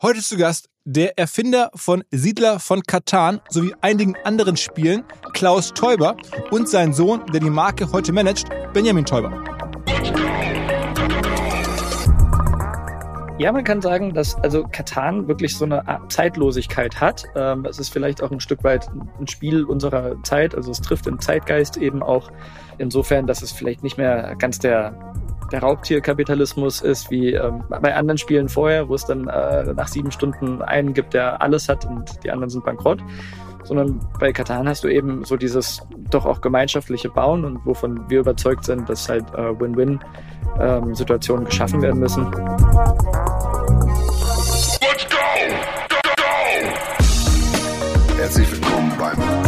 Heute zu Gast der Erfinder von Siedler von Katan sowie einigen anderen Spielen, Klaus Teuber, und sein Sohn, der die Marke heute managt, Benjamin Teuber. Ja, man kann sagen, dass also Katan wirklich so eine Art Zeitlosigkeit hat. Ähm, es ist vielleicht auch ein Stück weit ein Spiel unserer Zeit. Also es trifft den Zeitgeist eben auch insofern, dass es vielleicht nicht mehr ganz der der Raubtierkapitalismus ist, wie ähm, bei anderen Spielen vorher, wo es dann äh, nach sieben Stunden einen gibt, der alles hat und die anderen sind bankrott. Sondern bei Katan hast du eben so dieses doch auch gemeinschaftliche Bauen und wovon wir überzeugt sind, dass halt äh, Win-Win-Situationen ähm, geschaffen werden müssen. Let's go! Go, go! Herzlich willkommen beim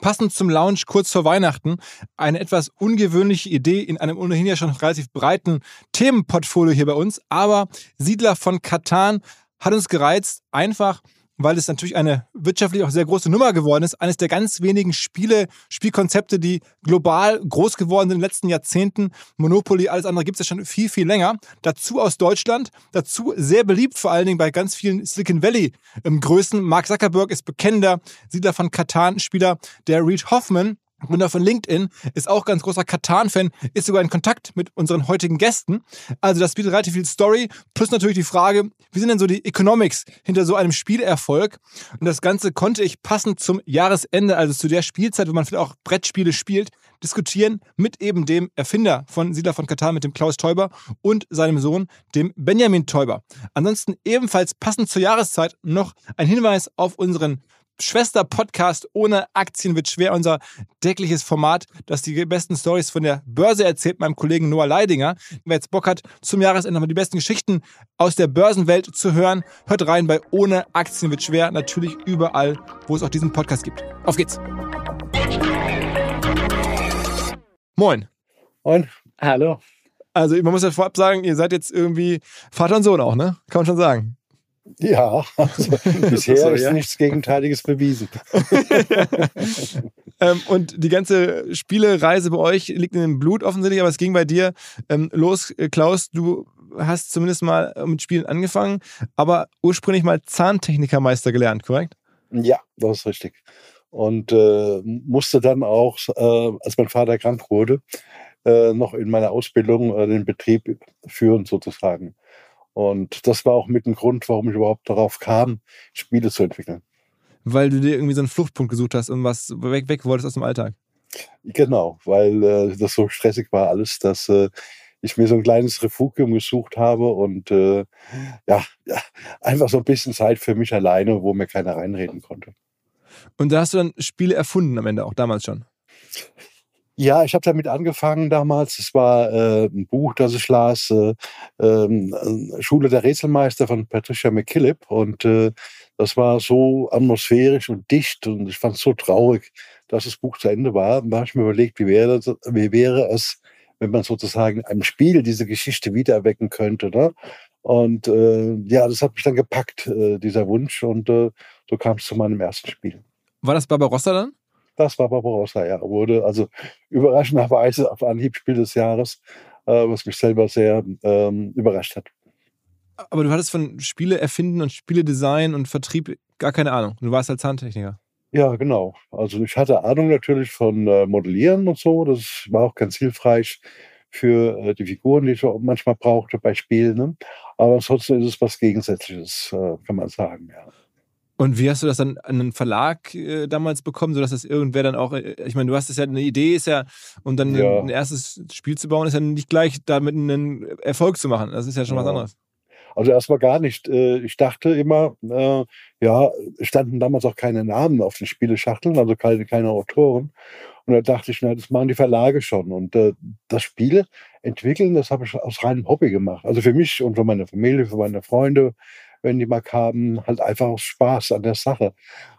Passend zum Launch kurz vor Weihnachten eine etwas ungewöhnliche Idee in einem ohnehin ja schon relativ breiten Themenportfolio hier bei uns. Aber Siedler von Katan hat uns gereizt, einfach weil es natürlich eine wirtschaftlich auch sehr große Nummer geworden ist. Eines der ganz wenigen Spiele, Spielkonzepte, die global groß geworden sind in den letzten Jahrzehnten. Monopoly, alles andere gibt es ja schon viel, viel länger. Dazu aus Deutschland, dazu sehr beliebt, vor allen Dingen bei ganz vielen Silicon Valley ähm. Mark Zuckerberg ist bekennender Siedler von Katan-Spieler. Der Reed Hoffman Gründer von LinkedIn, ist auch ganz großer Katan-Fan, ist sogar in Kontakt mit unseren heutigen Gästen. Also das bietet relativ viel Story, plus natürlich die Frage, wie sind denn so die Economics hinter so einem Spielerfolg? Und das Ganze konnte ich passend zum Jahresende, also zu der Spielzeit, wo man vielleicht auch Brettspiele spielt, diskutieren mit eben dem Erfinder von Siedler von Katan, mit dem Klaus Teuber und seinem Sohn, dem Benjamin Teuber. Ansonsten ebenfalls passend zur Jahreszeit noch ein Hinweis auf unseren Schwester-Podcast ohne Aktien wird schwer. Unser tägliches Format, das die besten Stories von der Börse erzählt, meinem Kollegen Noah Leidinger. Wer jetzt Bock hat, zum Jahresende nochmal die besten Geschichten aus der Börsenwelt zu hören, hört rein bei Ohne Aktien wird schwer. Natürlich überall, wo es auch diesen Podcast gibt. Auf geht's. Moin. Moin. Hallo. Also man muss ja vorab sagen, ihr seid jetzt irgendwie Vater und Sohn auch, ne? Kann man schon sagen. Ja, also bisher so, ist ja. nichts Gegenteiliges bewiesen. ähm, und die ganze Spielereise bei euch liegt in dem Blut offensichtlich, aber es ging bei dir ähm, los, äh, Klaus. Du hast zumindest mal äh, mit Spielen angefangen, aber ursprünglich mal Zahntechnikermeister gelernt, korrekt? Ja, das ist richtig. Und äh, musste dann auch, äh, als mein Vater krank wurde, äh, noch in meiner Ausbildung äh, den Betrieb führen sozusagen. Und das war auch mit dem Grund, warum ich überhaupt darauf kam, Spiele zu entwickeln. Weil du dir irgendwie so einen Fluchtpunkt gesucht hast und was weg, weg wolltest aus dem Alltag. Genau, weil äh, das so stressig war alles, dass äh, ich mir so ein kleines Refugium gesucht habe und äh, ja, ja, einfach so ein bisschen Zeit für mich alleine, wo mir keiner reinreden konnte. Und da hast du dann Spiele erfunden am Ende, auch damals schon? Ja, ich habe damit angefangen damals. Es war äh, ein Buch, das ich las, äh, äh, Schule der Rätselmeister von Patricia McKillip. Und äh, das war so atmosphärisch und dicht und ich fand es so traurig, dass das Buch zu Ende war. Da habe ich mir überlegt, wie wäre, das, wie wäre es, wenn man sozusagen in einem Spiel diese Geschichte wiedererwecken könnte. Ne? Und äh, ja, das hat mich dann gepackt, dieser Wunsch. Und so kam es zu meinem ersten Spiel. War das Barbarossa dann? Das war Barbarossa, ja. Wurde also überraschenderweise auf Anhieb Spiel des Jahres, äh, was mich selber sehr ähm, überrascht hat. Aber du hattest von Spiele erfinden und Spiele Design und Vertrieb gar keine Ahnung. Du warst als Zahntechniker. Ja, genau. Also ich hatte Ahnung natürlich von äh, Modellieren und so. Das war auch ganz hilfreich für äh, die Figuren, die ich auch manchmal brauchte bei Spielen. Ne? Aber ansonsten ist es was Gegensätzliches, äh, kann man sagen, ja. Und wie hast du das dann an einen Verlag äh, damals bekommen, sodass das irgendwer dann auch, äh, ich meine, du hast es ja, eine Idee ist ja, um dann ja. ein erstes Spiel zu bauen, ist ja nicht gleich damit einen Erfolg zu machen. Das ist ja schon ja. was anderes. Also erstmal gar nicht. Äh, ich dachte immer, äh, ja, standen damals auch keine Namen auf den Spieleschachteln, also keine, keine Autoren. Und da dachte ich, na, das machen die Verlage schon. Und äh, das Spiel entwickeln, das habe ich aus reinem Hobby gemacht. Also für mich und für meine Familie, für meine Freunde, wenn die mal kamen, halt einfach aus Spaß an der Sache.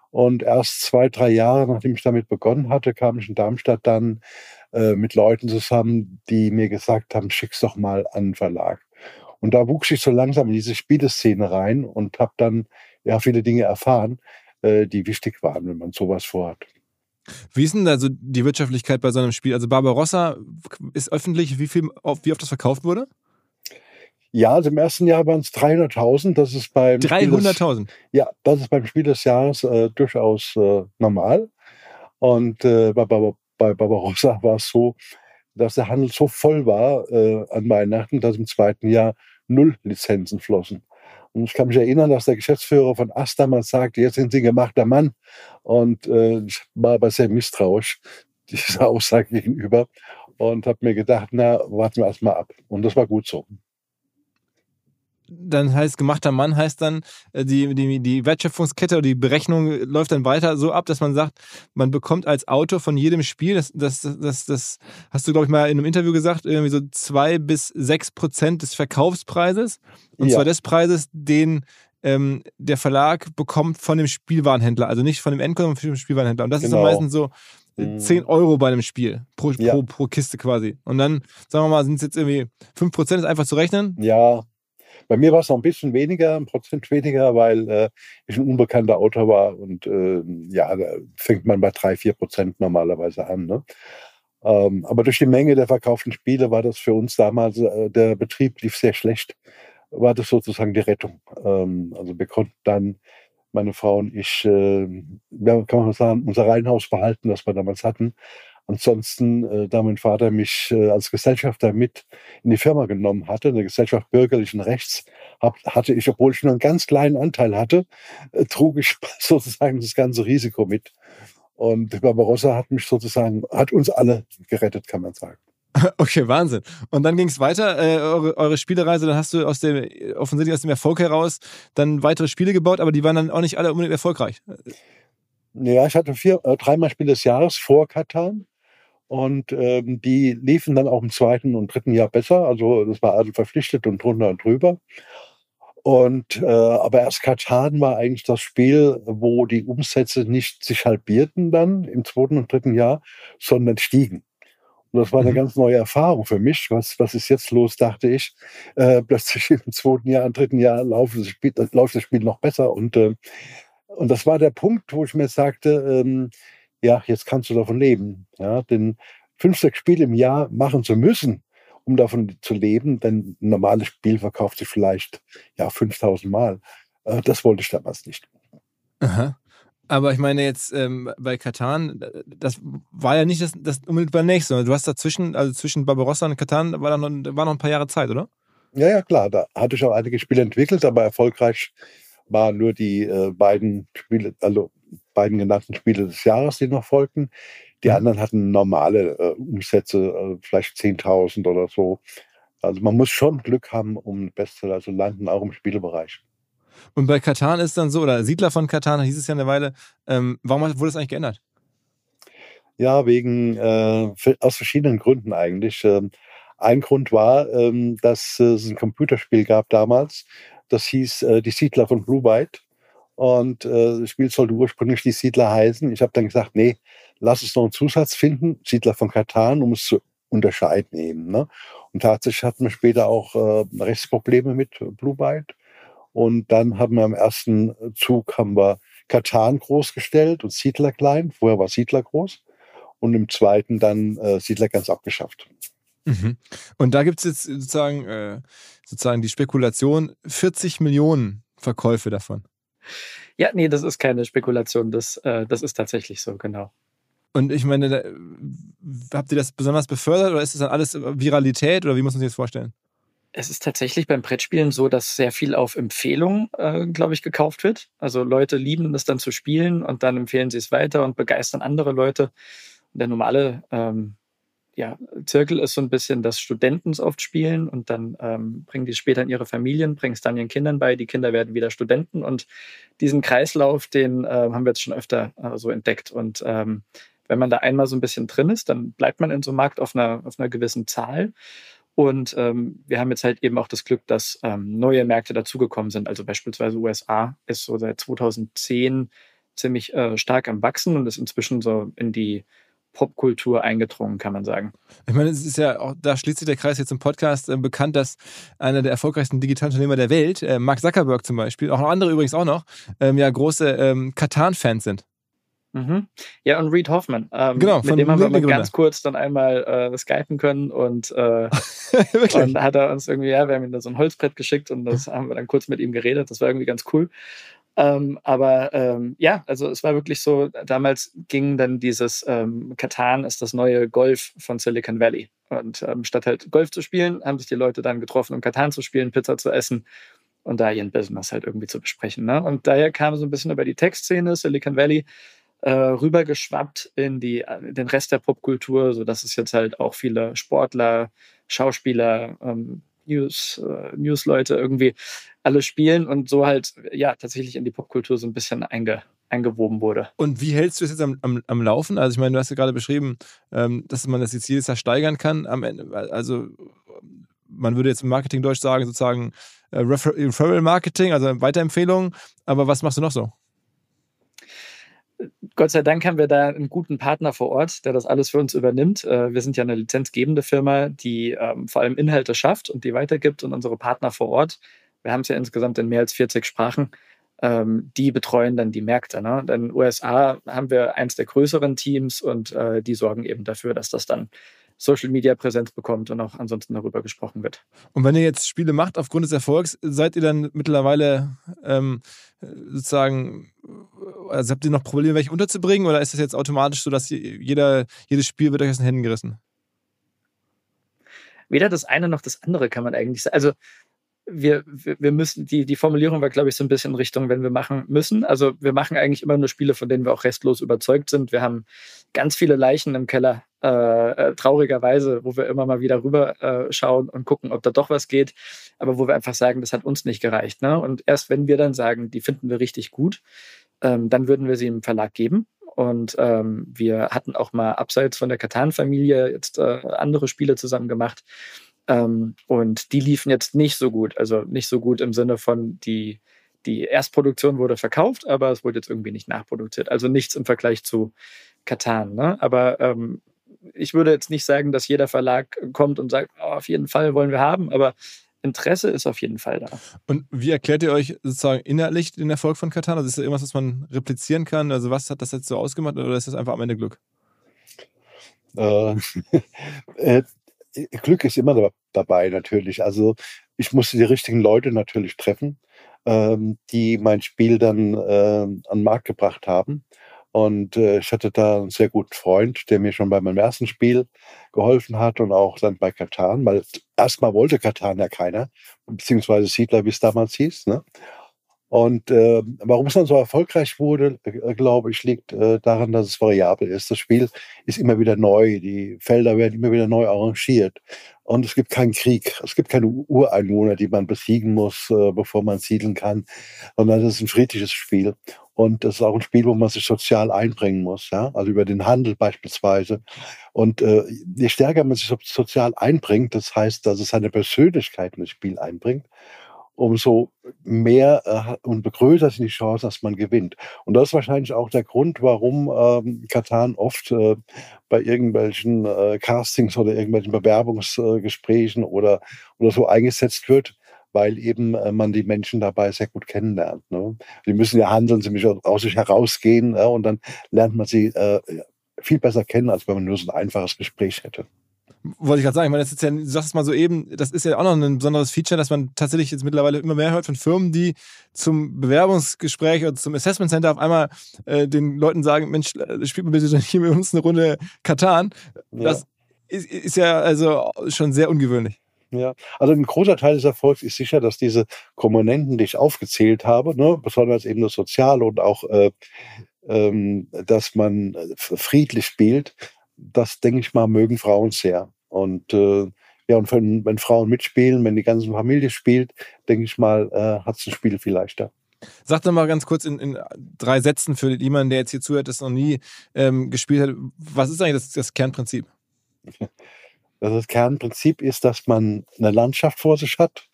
Und erst zwei, drei Jahre, nachdem ich damit begonnen hatte, kam ich in Darmstadt dann äh, mit Leuten zusammen, die mir gesagt haben, schick's doch mal an den Verlag. Und da wuchs ich so langsam in diese Spieleszene rein und habe dann ja viele Dinge erfahren, äh, die wichtig waren, wenn man sowas vorhat. Wie ist denn da so die Wirtschaftlichkeit bei so einem Spiel? Also Barbarossa ist öffentlich, wie, viel, wie oft das verkauft wurde? Ja, also im ersten Jahr waren es 300.000. Das ist beim 300.000? Ja, das ist beim Spiel des Jahres äh, durchaus äh, normal. Und äh, bei, bei, bei Barbarossa war es so, dass der Handel so voll war äh, an Weihnachten, dass im zweiten Jahr null Lizenzen flossen. Und ich kann mich erinnern, dass der Geschäftsführer von Ast damals sagte, jetzt sind Sie gemachter Mann. Und äh, ich war aber sehr misstrauisch dieser Aussage gegenüber und habe mir gedacht, na, warten wir erstmal ab. Und das war gut so dann heißt gemachter Mann heißt dann, äh, die, die, die Wertschöpfungskette oder die Berechnung läuft dann weiter so ab, dass man sagt, man bekommt als Autor von jedem Spiel, das, das, das, das hast du, glaube ich, mal in einem Interview gesagt, irgendwie so zwei bis sechs Prozent des Verkaufspreises. Und ja. zwar des Preises, den ähm, der Verlag bekommt von dem Spielwarenhändler, also nicht von dem Endkunden, sondern von dem Spielwarenhändler. Und das genau. ist dann meistens so 10 mhm. Euro bei einem Spiel pro, ja. pro, pro Kiste quasi. Und dann, sagen wir mal, sind es jetzt irgendwie 5% ist einfach zu rechnen. Ja, bei mir war es noch ein bisschen weniger, ein Prozent weniger, weil äh, ich ein unbekannter Autor war und äh, ja, da fängt man bei drei, vier Prozent normalerweise an. Ne? Ähm, aber durch die Menge der verkauften Spiele war das für uns damals, äh, der Betrieb lief sehr schlecht, war das sozusagen die Rettung. Ähm, also wir konnten dann meine Frau und ich, äh, ja, kann man sagen, unser Reihenhaus behalten, das wir damals hatten. Ansonsten, äh, da mein Vater mich äh, als Gesellschafter mit in die Firma genommen hatte, eine Gesellschaft bürgerlichen Rechts, hab, hatte ich, obwohl ich nur einen ganz kleinen Anteil hatte, äh, trug ich sozusagen das ganze Risiko mit. Und Barbarossa hat mich sozusagen, hat uns alle gerettet, kann man sagen. Okay, Wahnsinn. Und dann ging es weiter, äh, eure, eure Spielereise, dann hast du aus dem, offensichtlich aus dem Erfolg heraus dann weitere Spiele gebaut, aber die waren dann auch nicht alle unbedingt erfolgreich. Ja, ich hatte vier, äh, dreimal Spiel des Jahres vor Katan. Und ähm, die liefen dann auch im zweiten und dritten Jahr besser. Also das war also verpflichtet und drunter und drüber. Und äh, aber erst Katan war eigentlich das Spiel, wo die Umsätze nicht sich halbierten dann im zweiten und dritten Jahr, sondern stiegen. Und das war eine mhm. ganz neue Erfahrung für mich. Was, was ist jetzt los, dachte ich. Äh, plötzlich im zweiten Jahr, im dritten Jahr läuft das Spiel, läuft das Spiel noch besser. Und, äh, und das war der Punkt, wo ich mir sagte, ähm, ja, jetzt kannst du davon leben. Ja, denn fünf, sechs Spiele im Jahr machen zu müssen, um davon zu leben, denn ein normales Spiel verkauft sich vielleicht ja 5000 Mal. Äh, das wollte ich damals nicht. Aha. Aber ich meine jetzt ähm, bei Katan, das war ja nicht das, das unmittelbar nächste. Du hast dazwischen, also zwischen Barbarossa und Katan, war, noch, war noch ein paar Jahre Zeit, oder? Ja, ja, klar. Da hatte ich auch einige Spiele entwickelt, aber erfolgreich waren nur die äh, beiden Spiele, also beiden genannten Spiele des Jahres, die noch folgten. Die anderen hatten normale äh, Umsätze, äh, vielleicht 10.000 oder so. Also man muss schon Glück haben, um Bestseller zu landen, auch im Spielebereich. Und bei Katan ist dann so, oder Siedler von Katan hieß es ja eine Weile, ähm, warum wurde das eigentlich geändert? Ja, wegen, äh, aus verschiedenen Gründen eigentlich. Ähm, ein Grund war, ähm, dass es ein Computerspiel gab damals, das hieß äh, Die Siedler von Blue Byte. Und äh, das Spiel sollte ursprünglich die Siedler heißen. Ich habe dann gesagt, nee, lass es noch einen Zusatz finden, Siedler von Katan, um es zu unterscheiden eben. Ne? Und tatsächlich hatten wir später auch äh, Rechtsprobleme mit Blue Byte. Und dann haben wir im ersten Zug haben wir Katan groß gestellt und Siedler klein. Vorher war Siedler groß. Und im zweiten dann äh, Siedler ganz abgeschafft. Mhm. Und da gibt es jetzt sozusagen, äh, sozusagen die Spekulation, 40 Millionen Verkäufe davon. Ja, nee, das ist keine Spekulation. Das, äh, das ist tatsächlich so, genau. Und ich meine, da, habt ihr das besonders befördert oder ist das dann alles Viralität oder wie muss man sich das vorstellen? Es ist tatsächlich beim Brettspielen so, dass sehr viel auf Empfehlung, äh, glaube ich, gekauft wird. Also Leute lieben es dann zu spielen und dann empfehlen sie es weiter und begeistern andere Leute. Und der normale ähm, ja, Zirkel ist so ein bisschen, dass Studenten es oft spielen und dann ähm, bringen die später in ihre Familien, bringen es dann ihren Kindern bei, die Kinder werden wieder Studenten und diesen Kreislauf, den äh, haben wir jetzt schon öfter äh, so entdeckt und ähm, wenn man da einmal so ein bisschen drin ist, dann bleibt man in so einem Markt auf einer, auf einer gewissen Zahl. Und ähm, wir haben jetzt halt eben auch das Glück, dass ähm, neue Märkte dazugekommen sind. Also beispielsweise USA ist so seit 2010 ziemlich äh, stark am Wachsen und ist inzwischen so in die Popkultur eingedrungen, kann man sagen. Ich meine, es ist ja auch, da schließt sich der Kreis jetzt im Podcast äh, bekannt, dass einer der erfolgreichsten Digitalunternehmer der Welt, äh, Mark Zuckerberg zum Beispiel, auch noch andere übrigens auch noch, ähm, ja große ähm, Katan-Fans sind. Mhm. Ja, und Reed Hoffman. Ähm, genau, mit dem haben wir ganz kurz dann einmal äh, skypen können und, äh, und hat er uns irgendwie, ja, wir haben ihm da so ein Holzbrett geschickt und das haben wir dann kurz mit ihm geredet. Das war irgendwie ganz cool. Ähm, aber ähm, ja, also es war wirklich so, damals ging dann dieses ähm, Katan ist das neue Golf von Silicon Valley. Und ähm, statt halt Golf zu spielen, haben sich die Leute dann getroffen, um Katan zu spielen, Pizza zu essen und da ihren Business halt irgendwie zu besprechen. Ne? Und daher kam so ein bisschen über die Tech-Szene, Silicon Valley, äh, rübergeschwappt in die, äh, den Rest der Popkultur, sodass es jetzt halt auch viele Sportler, Schauspieler, ähm, News, äh, Newsleute irgendwie alle spielen und so halt ja tatsächlich in die Popkultur so ein bisschen einge, eingewoben wurde. Und wie hältst du es jetzt am, am, am Laufen? Also ich meine, du hast ja gerade beschrieben, ähm, dass man das jetzt jedes Jahr steigern kann. Am Ende, also man würde jetzt im Marketing-Deutsch sagen, sozusagen äh, Referral Marketing, also Weiterempfehlungen. Aber was machst du noch so? Gott sei Dank haben wir da einen guten Partner vor Ort, der das alles für uns übernimmt. Äh, wir sind ja eine lizenzgebende Firma, die ähm, vor allem Inhalte schafft und die weitergibt und unsere Partner vor Ort, wir haben es ja insgesamt in mehr als 40 Sprachen, ähm, die betreuen dann die Märkte. Ne? In den USA haben wir eins der größeren Teams und äh, die sorgen eben dafür, dass das dann Social Media Präsenz bekommt und auch ansonsten darüber gesprochen wird. Und wenn ihr jetzt Spiele macht aufgrund des Erfolgs, seid ihr dann mittlerweile ähm, sozusagen, also habt ihr noch Probleme, welche unterzubringen oder ist das jetzt automatisch so, dass jeder, jedes Spiel wird euch aus den Händen gerissen? Weder das eine noch das andere kann man eigentlich sagen. Also wir, wir müssen, die, die Formulierung war, glaube ich, so ein bisschen Richtung, wenn wir machen müssen. Also wir machen eigentlich immer nur Spiele, von denen wir auch restlos überzeugt sind. Wir haben ganz viele Leichen im Keller, äh, äh, traurigerweise, wo wir immer mal wieder rüber äh, schauen und gucken, ob da doch was geht, aber wo wir einfach sagen, das hat uns nicht gereicht. Ne? Und erst wenn wir dann sagen, die finden wir richtig gut, ähm, dann würden wir sie im Verlag geben. Und ähm, wir hatten auch mal abseits von der Katan-Familie jetzt äh, andere Spiele zusammen gemacht. Ähm, und die liefen jetzt nicht so gut. Also nicht so gut im Sinne von, die, die Erstproduktion wurde verkauft, aber es wurde jetzt irgendwie nicht nachproduziert. Also nichts im Vergleich zu Katan. Ne? Aber ähm, ich würde jetzt nicht sagen, dass jeder Verlag kommt und sagt, oh, auf jeden Fall wollen wir haben, aber Interesse ist auf jeden Fall da. Und wie erklärt ihr euch sozusagen inhaltlich den Erfolg von Katan? Also ist das irgendwas, was man replizieren kann? Also was hat das jetzt so ausgemacht oder ist das einfach am Ende Glück? Äh, äh Glück ist immer dabei natürlich. Also ich musste die richtigen Leute natürlich treffen, ähm, die mein Spiel dann äh, an den Markt gebracht haben. Und äh, ich hatte da einen sehr guten Freund, der mir schon bei meinem ersten Spiel geholfen hat und auch dann bei Katan, weil erstmal wollte Katan ja keiner, beziehungsweise Siedler, wie es damals hieß. Ne? Und äh, warum es dann so erfolgreich wurde, äh, glaube ich, liegt äh, daran, dass es variabel ist. Das Spiel ist immer wieder neu, die Felder werden immer wieder neu arrangiert. Und es gibt keinen Krieg, es gibt keine Ureinwohner, die man besiegen muss, äh, bevor man siedeln kann, sondern es ist ein friedliches Spiel. Und es ist auch ein Spiel, wo man sich sozial einbringen muss, ja, also über den Handel beispielsweise. Und äh, je stärker man sich sozial einbringt, das heißt, dass es seine Persönlichkeit in das Spiel einbringt, umso mehr äh, und größer sind die Chancen, dass man gewinnt. Und das ist wahrscheinlich auch der Grund, warum ähm, Katan oft äh, bei irgendwelchen äh, Castings oder irgendwelchen Bewerbungsgesprächen oder, oder so eingesetzt wird, weil eben äh, man die Menschen dabei sehr gut kennenlernt. Ne? Die müssen ja handeln, sie müssen aus sich herausgehen ja, und dann lernt man sie äh, viel besser kennen, als wenn man nur so ein einfaches Gespräch hätte wollte ich gerade sagen, ich meine, das ist ja, du sagst es mal so eben, das ist ja auch noch ein besonderes Feature, dass man tatsächlich jetzt mittlerweile immer mehr hört von Firmen, die zum Bewerbungsgespräch oder zum Assessment Center auf einmal äh, den Leuten sagen, Mensch, äh, spielt mal bitte hier mit uns eine Runde Katan. Das ja. ist, ist ja also schon sehr ungewöhnlich. Ja, also ein großer Teil des Erfolgs ist sicher, dass diese Komponenten, die ich aufgezählt habe, ne, besonders eben das Soziale und auch, äh, ähm, dass man äh, friedlich spielt, das denke ich mal, mögen Frauen sehr. Und äh, ja, und wenn, wenn Frauen mitspielen, wenn die ganze Familie spielt, denke ich mal, äh, hat es ein Spiel viel leichter. Sag doch mal ganz kurz in, in, drei Sätzen für jemanden, der jetzt hier zuhört, das noch nie ähm, gespielt hat. Was ist eigentlich das, das Kernprinzip? Das Kernprinzip ist, dass man eine Landschaft vor sich hat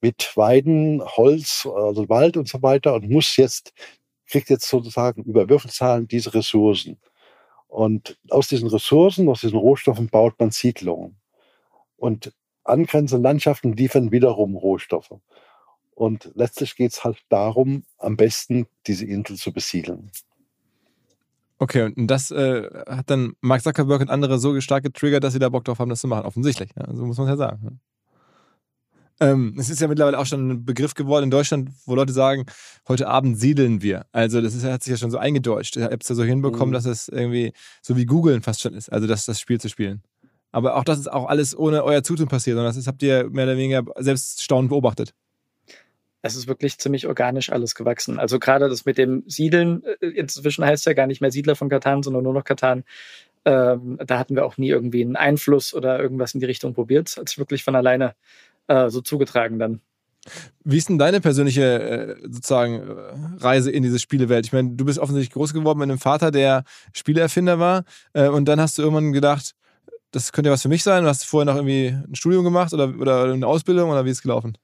mit Weiden, Holz, also Wald und so weiter und muss jetzt, kriegt jetzt sozusagen über Würfelzahlen diese Ressourcen. Und aus diesen Ressourcen, aus diesen Rohstoffen baut man Siedlungen. Und angrenzende Landschaften liefern wiederum Rohstoffe. Und letztlich geht es halt darum, am besten diese Insel zu besiedeln. Okay, und das äh, hat dann Mark Zuckerberg und andere so stark getriggert, dass sie da Bock drauf haben, das zu machen. Offensichtlich. Ja, so muss man ja sagen. Ähm, es ist ja mittlerweile auch schon ein Begriff geworden in Deutschland, wo Leute sagen, heute Abend siedeln wir. Also das ist, hat sich ja schon so eingedeutscht. Ich habe es ja so hinbekommen, mhm. dass es irgendwie so wie Googeln fast schon ist, also das, das Spiel zu spielen. Aber auch das ist auch alles ohne euer Zutun passiert, sondern das ist, habt ihr mehr oder weniger selbst staunend beobachtet. Es ist wirklich ziemlich organisch alles gewachsen. Also gerade das mit dem Siedeln, äh, inzwischen heißt es ja gar nicht mehr Siedler von Katan, sondern nur noch Katan. Ähm, da hatten wir auch nie irgendwie einen Einfluss oder irgendwas in die Richtung probiert. Es hat wirklich von alleine äh, so zugetragen dann. Wie ist denn deine persönliche äh, sozusagen äh, Reise in diese Spielewelt? Ich meine, du bist offensichtlich groß geworden mit einem Vater, der Spieleerfinder war, äh, und dann hast du irgendwann gedacht, das könnte ja was für mich sein. Du hast vorher noch irgendwie ein Studium gemacht oder, oder eine Ausbildung oder wie ist es gelaufen?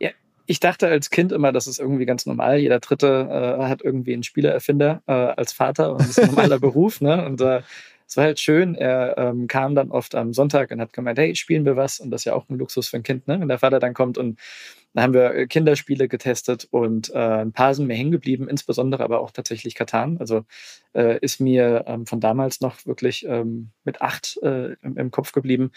Ja, ich dachte als Kind immer, das ist irgendwie ganz normal. Jeder Dritte äh, hat irgendwie einen Spieleerfinder äh, als Vater und das ist ein normaler Beruf. Ne? Und äh, es war halt schön. Er ähm, kam dann oft am Sonntag und hat gemeint, hey, spielen wir was? Und das ist ja auch ein Luxus für ein Kind, ne? wenn der Vater dann kommt. Und dann haben wir äh, Kinderspiele getestet und äh, ein paar sind mir hängen geblieben, insbesondere aber auch tatsächlich Katan. Also äh, ist mir ähm, von damals noch wirklich ähm, mit acht äh, im, im Kopf geblieben.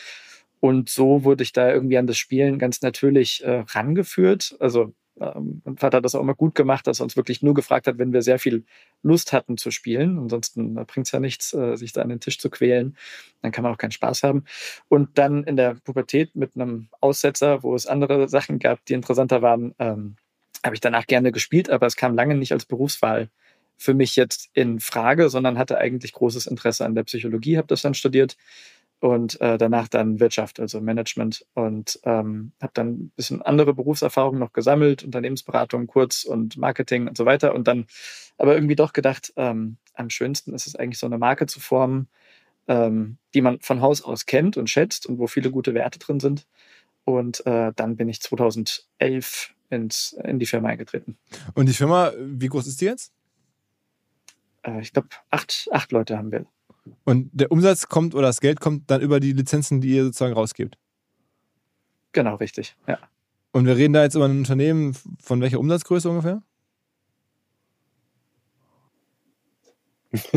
Und so wurde ich da irgendwie an das Spielen ganz natürlich äh, rangeführt. Also ähm, mein Vater hat das auch immer gut gemacht, dass er uns wirklich nur gefragt hat, wenn wir sehr viel Lust hatten zu spielen. Ansonsten bringt es ja nichts, äh, sich da an den Tisch zu quälen. Dann kann man auch keinen Spaß haben. Und dann in der Pubertät mit einem Aussetzer, wo es andere Sachen gab, die interessanter waren, ähm, habe ich danach gerne gespielt, aber es kam lange nicht als Berufswahl für mich jetzt in Frage, sondern hatte eigentlich großes Interesse an der Psychologie, habe das dann studiert und äh, danach dann Wirtschaft, also Management und ähm, habe dann ein bisschen andere Berufserfahrungen noch gesammelt, Unternehmensberatung kurz und Marketing und so weiter und dann aber irgendwie doch gedacht, ähm, am schönsten ist es eigentlich so eine Marke zu formen, ähm, die man von Haus aus kennt und schätzt und wo viele gute Werte drin sind und äh, dann bin ich 2011 ins, in die Firma eingetreten. Und die Firma, wie groß ist die jetzt? Äh, ich glaube, acht, acht Leute haben wir. Und der Umsatz kommt oder das Geld kommt dann über die Lizenzen, die ihr sozusagen rausgebt. Genau, richtig, ja. Und wir reden da jetzt über ein Unternehmen von welcher Umsatzgröße ungefähr? ich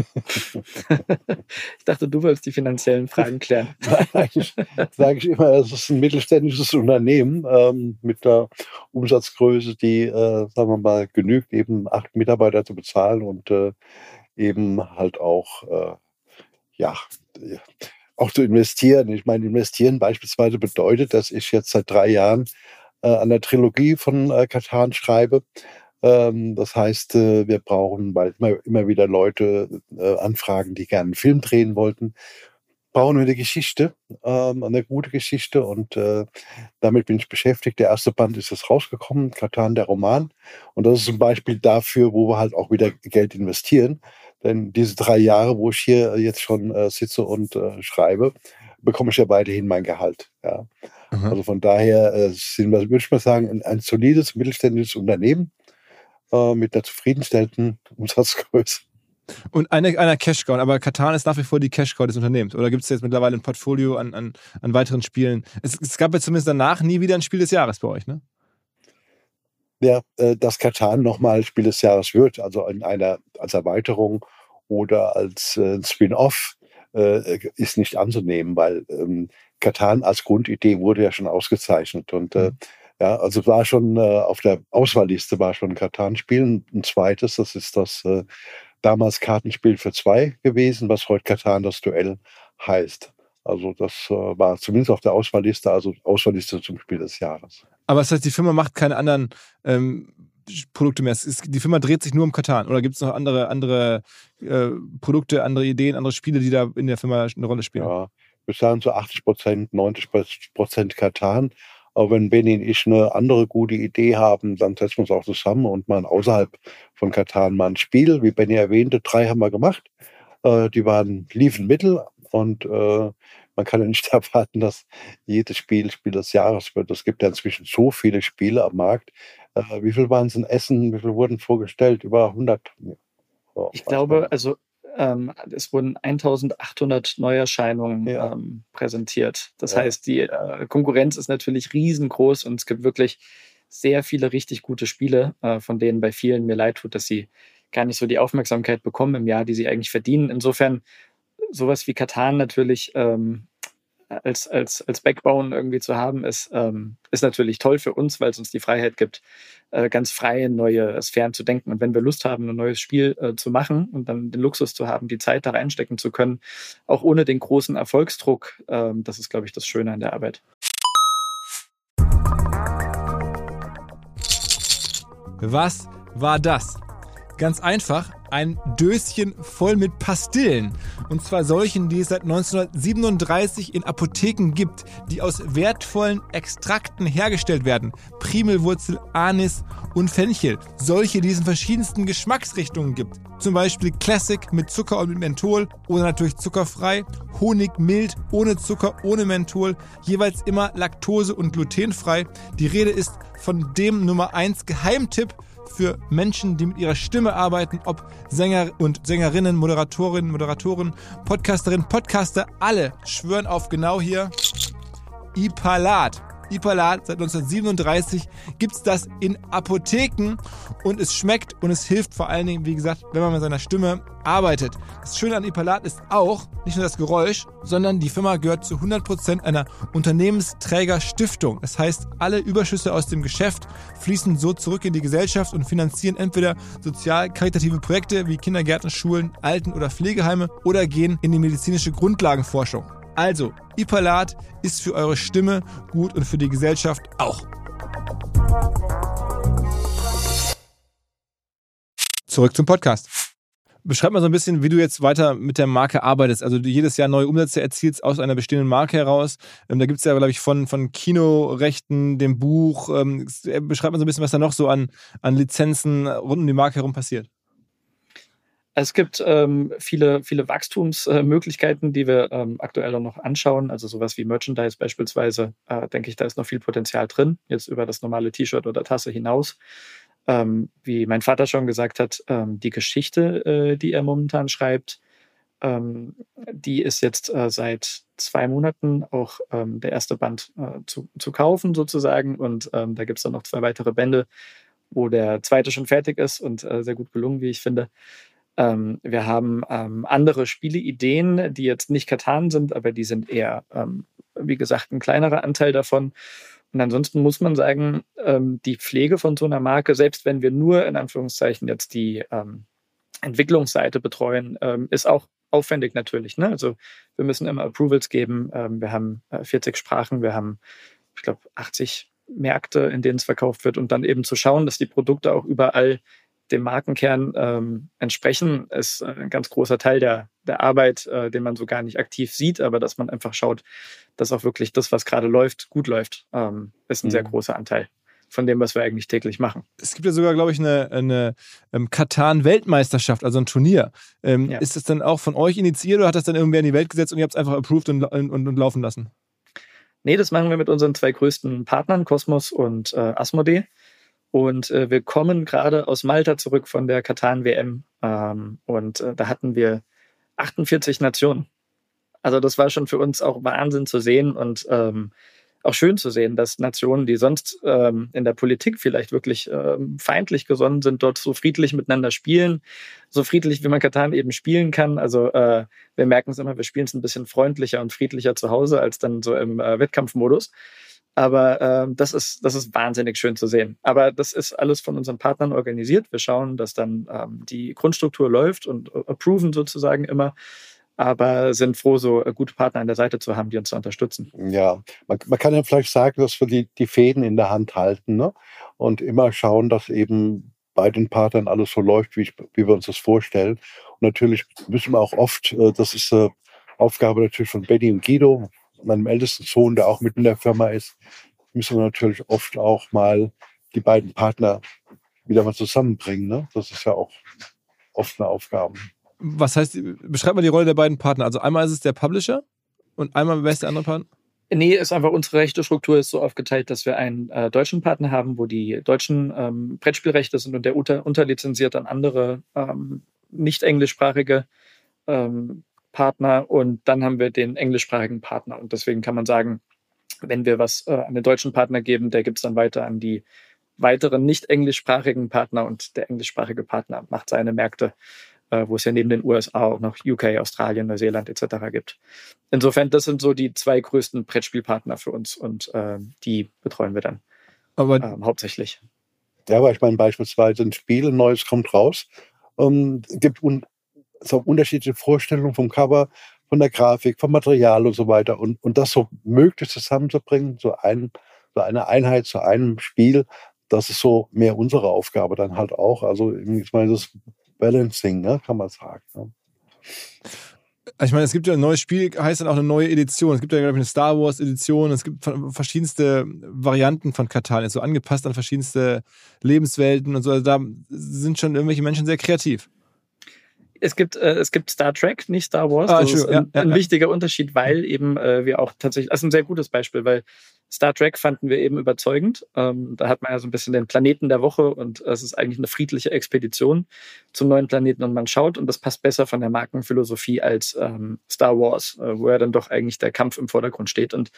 dachte, du wolltest die finanziellen Fragen klären. Eigentlich sage ich immer, es ist ein mittelständisches Unternehmen ähm, mit einer Umsatzgröße, die, äh, sagen wir mal, genügt, eben acht Mitarbeiter zu bezahlen und äh, eben halt auch äh, ja, auch zu investieren. Ich meine, investieren beispielsweise bedeutet, dass ich jetzt seit drei Jahren äh, an der Trilogie von äh, Katan schreibe. Ähm, das heißt, äh, wir brauchen, weil immer, immer wieder Leute äh, anfragen, die gerne einen Film drehen wollten, brauchen wir eine Geschichte, ähm, eine gute Geschichte und äh, damit bin ich beschäftigt. Der erste Band ist jetzt rausgekommen, Katan, der Roman. Und das ist ein Beispiel dafür, wo wir halt auch wieder Geld investieren. Denn diese drei Jahre, wo ich hier jetzt schon äh, sitze und äh, schreibe, bekomme ich ja weiterhin mein Gehalt. Ja. Mhm. Also von daher äh, sind wir, würde ich mal sagen, ein, ein solides mittelständisches Unternehmen äh, mit einer zufriedenstellenden Umsatzgröße. Und eine, einer Cash-Cow, aber Katan ist nach wie vor die Cash-Cow des Unternehmens. Oder gibt es jetzt mittlerweile ein Portfolio an, an, an weiteren Spielen? Es, es, gab ja zumindest danach nie wieder ein Spiel des Jahres bei euch, ne? Ja, äh, dass Katan nochmal Spiel des Jahres wird, also in einer als Erweiterung oder als äh, Spin-off, äh, ist nicht anzunehmen, weil ähm, Katan als Grundidee wurde ja schon ausgezeichnet. Und äh, mhm. ja, also war schon äh, auf der Auswahlliste war schon ein Katan-Spiel. Ein zweites, das ist das äh, damals Kartenspiel für zwei gewesen, was heute Katan das Duell heißt. Also das war zumindest auf der Auswahlliste, also Auswahlliste zum Spiel des Jahres. Aber das heißt, die Firma macht keine anderen ähm, Produkte mehr. Ist, die Firma dreht sich nur um Katan oder gibt es noch andere, andere äh, Produkte, andere Ideen, andere Spiele, die da in der Firma eine Rolle spielen? Ja, wir sagen so 80 Prozent, 90 Prozent Katan. Aber wenn Benny und ich eine andere gute Idee haben, dann setzen wir uns auch zusammen und machen außerhalb von Katan mal ein Spiel. Wie Benny erwähnte, drei haben wir gemacht. Äh, die waren, liefen mittel und äh, man kann ja nicht erwarten, dass jedes Spiel Spiel des Jahres wird. Es gibt ja inzwischen so viele Spiele am Markt. Äh, wie viel waren es in Essen? Wie viel wurden vorgestellt? Über 100? Oh, ich glaube, also ähm, es wurden 1800 Neuerscheinungen ja. ähm, präsentiert. Das ja. heißt, die äh, Konkurrenz ist natürlich riesengroß und es gibt wirklich sehr viele richtig gute Spiele, äh, von denen bei vielen mir leid tut, dass sie gar nicht so die Aufmerksamkeit bekommen im Jahr, die sie eigentlich verdienen. Insofern sowas wie Katan natürlich ähm, als, als, als Backbone irgendwie zu haben, ist, ähm, ist natürlich toll für uns, weil es uns die Freiheit gibt, äh, ganz frei neue Sphären zu denken. Und wenn wir Lust haben, ein neues Spiel äh, zu machen und dann den Luxus zu haben, die Zeit da reinstecken zu können, auch ohne den großen Erfolgsdruck, äh, das ist, glaube ich, das Schöne an der Arbeit. Was war das? Ganz einfach, ein Döschen voll mit Pastillen. Und zwar solchen, die es seit 1937 in Apotheken gibt, die aus wertvollen Extrakten hergestellt werden. Primelwurzel, Anis und Fenchel. Solche, die es in verschiedensten Geschmacksrichtungen gibt. Zum Beispiel Classic mit Zucker und mit Menthol oder natürlich zuckerfrei. Honig mild, ohne Zucker, ohne Menthol. Jeweils immer laktose- und glutenfrei. Die Rede ist von dem Nummer 1 Geheimtipp für Menschen, die mit ihrer Stimme arbeiten, ob Sänger und Sängerinnen, Moderatorinnen, Moderatoren, Podcasterinnen, Podcaster, alle schwören auf genau hier Ipalat. Ipalat seit 1937 gibt es das in Apotheken und es schmeckt und es hilft vor allen Dingen, wie gesagt, wenn man mit seiner Stimme arbeitet. Das Schöne an Ipalat ist auch nicht nur das Geräusch, sondern die Firma gehört zu 100% einer Unternehmensträgerstiftung. Das heißt, alle Überschüsse aus dem Geschäft fließen so zurück in die Gesellschaft und finanzieren entweder sozial-karitative Projekte wie Kindergärten, Schulen, Alten- oder Pflegeheime oder gehen in die medizinische Grundlagenforschung. Also, Ipalat ist für eure Stimme gut und für die Gesellschaft auch. Zurück zum Podcast. Beschreib mal so ein bisschen, wie du jetzt weiter mit der Marke arbeitest. Also du jedes Jahr neue Umsätze erzielst aus einer bestehenden Marke heraus. Ähm, da gibt es ja, glaube ich, von, von Kinorechten, dem Buch. Ähm, beschreib mal so ein bisschen, was da noch so an, an Lizenzen rund um die Marke herum passiert. Es gibt ähm, viele, viele Wachstumsmöglichkeiten, die wir ähm, aktuell noch anschauen. Also sowas wie Merchandise beispielsweise, äh, denke ich, da ist noch viel Potenzial drin, jetzt über das normale T-Shirt oder Tasse hinaus. Ähm, wie mein Vater schon gesagt hat, ähm, die Geschichte, äh, die er momentan schreibt, ähm, die ist jetzt äh, seit zwei Monaten auch ähm, der erste Band äh, zu, zu kaufen sozusagen. Und da gibt es dann noch zwei weitere Bände, wo der zweite schon fertig ist und äh, sehr gut gelungen, wie ich finde. Ähm, wir haben ähm, andere Spieleideen, die jetzt nicht Katan sind, aber die sind eher, ähm, wie gesagt, ein kleinerer Anteil davon. Und ansonsten muss man sagen, ähm, die Pflege von so einer Marke, selbst wenn wir nur in Anführungszeichen jetzt die ähm, Entwicklungsseite betreuen, ähm, ist auch aufwendig natürlich. Ne? Also wir müssen immer Approvals geben. wir haben äh, 40 Sprachen, wir haben, ich glaube, 80 Märkte, in denen es verkauft wird und dann eben zu schauen, dass die Produkte auch überall dem Markenkern ähm, entsprechen, ist ein ganz großer Teil der, der Arbeit, äh, den man so gar nicht aktiv sieht, aber dass man einfach schaut, dass auch wirklich das, was gerade läuft, gut läuft, ähm, ist ein mhm. sehr großer Anteil von dem, was wir eigentlich täglich machen. Es gibt ja sogar, glaube ich, eine, eine ähm, Katan-Weltmeisterschaft, also ein Turnier. Ähm, ja. Ist das dann auch von euch initiiert oder hat das dann irgendwer in die Welt gesetzt und ihr habt es einfach approved und, und, und laufen lassen? Nee, das machen wir mit unseren zwei größten Partnern, Cosmos und äh, Asmodee. Und äh, wir kommen gerade aus Malta zurück von der Katan WM. Ähm, und äh, da hatten wir 48 Nationen. Also das war schon für uns auch Wahnsinn zu sehen und ähm, auch schön zu sehen, dass Nationen, die sonst ähm, in der Politik vielleicht wirklich ähm, feindlich gesonnen sind, dort so friedlich miteinander spielen, so friedlich wie man Katan eben spielen kann. Also äh, wir merken es immer, wir spielen es ein bisschen freundlicher und friedlicher zu Hause als dann so im äh, Wettkampfmodus. Aber äh, das, ist, das ist wahnsinnig schön zu sehen. Aber das ist alles von unseren Partnern organisiert. Wir schauen, dass dann ähm, die Grundstruktur läuft und äh, approven sozusagen immer aber sind froh, so äh, gute Partner an der Seite zu haben, die uns unterstützen. Ja, man, man kann ja vielleicht sagen, dass wir die, die Fäden in der Hand halten ne? und immer schauen, dass eben bei den Partnern alles so läuft, wie, ich, wie wir uns das vorstellen. Und natürlich müssen wir auch oft, äh, das ist äh, Aufgabe natürlich von Benny und Guido, meinem ältesten Sohn, der auch mit in der Firma ist, müssen wir natürlich oft auch mal die beiden Partner wieder mal zusammenbringen. Ne? Das ist ja auch oft eine Aufgabe. Was heißt, beschreib mal die Rolle der beiden Partner. Also einmal ist es der Publisher und einmal wer ist der andere Partner? Nee, ist einfach unsere rechte Struktur ist so aufgeteilt, dass wir einen äh, deutschen Partner haben, wo die deutschen ähm, Brettspielrechte sind und der unter, unterlizenziert an andere ähm, nicht englischsprachige ähm, Partner und dann haben wir den englischsprachigen Partner und deswegen kann man sagen, wenn wir was äh, an den deutschen Partner geben, der gibt es dann weiter an die weiteren nicht englischsprachigen Partner und der englischsprachige Partner macht seine Märkte äh, wo es ja neben den USA auch noch UK, Australien, Neuseeland etc. gibt. Insofern, das sind so die zwei größten Brettspielpartner für uns und äh, die betreuen wir dann aber, ähm, hauptsächlich. Ja, aber ich meine beispielsweise ein Spiel, ein neues kommt raus, ähm, gibt un so unterschiedliche Vorstellungen vom Cover, von der Grafik, vom Material und so weiter. Und, und das so möglichst zusammenzubringen, so, ein, so eine Einheit zu einem Spiel, das ist so mehr unsere Aufgabe dann halt auch. Also ich meine, das Balancing, ne, kann man sagen. Ne? Ich meine, es gibt ja ein neues Spiel, heißt dann auch eine neue Edition. Es gibt ja, glaube ich, eine Star Wars Edition. Es gibt verschiedenste Varianten von Katan, so angepasst an verschiedenste Lebenswelten und so. Also da sind schon irgendwelche Menschen sehr kreativ. Es gibt, äh, es gibt Star Trek, nicht Star Wars. Ah, das ist ein, ja, ja, ein ja. wichtiger Unterschied, weil eben äh, wir auch tatsächlich, das ist ein sehr gutes Beispiel, weil Star Trek fanden wir eben überzeugend. Ähm, da hat man ja so ein bisschen den Planeten der Woche und es ist eigentlich eine friedliche Expedition zum neuen Planeten und man schaut und das passt besser von der Markenphilosophie als ähm, Star Wars, äh, wo ja dann doch eigentlich der Kampf im Vordergrund steht. Und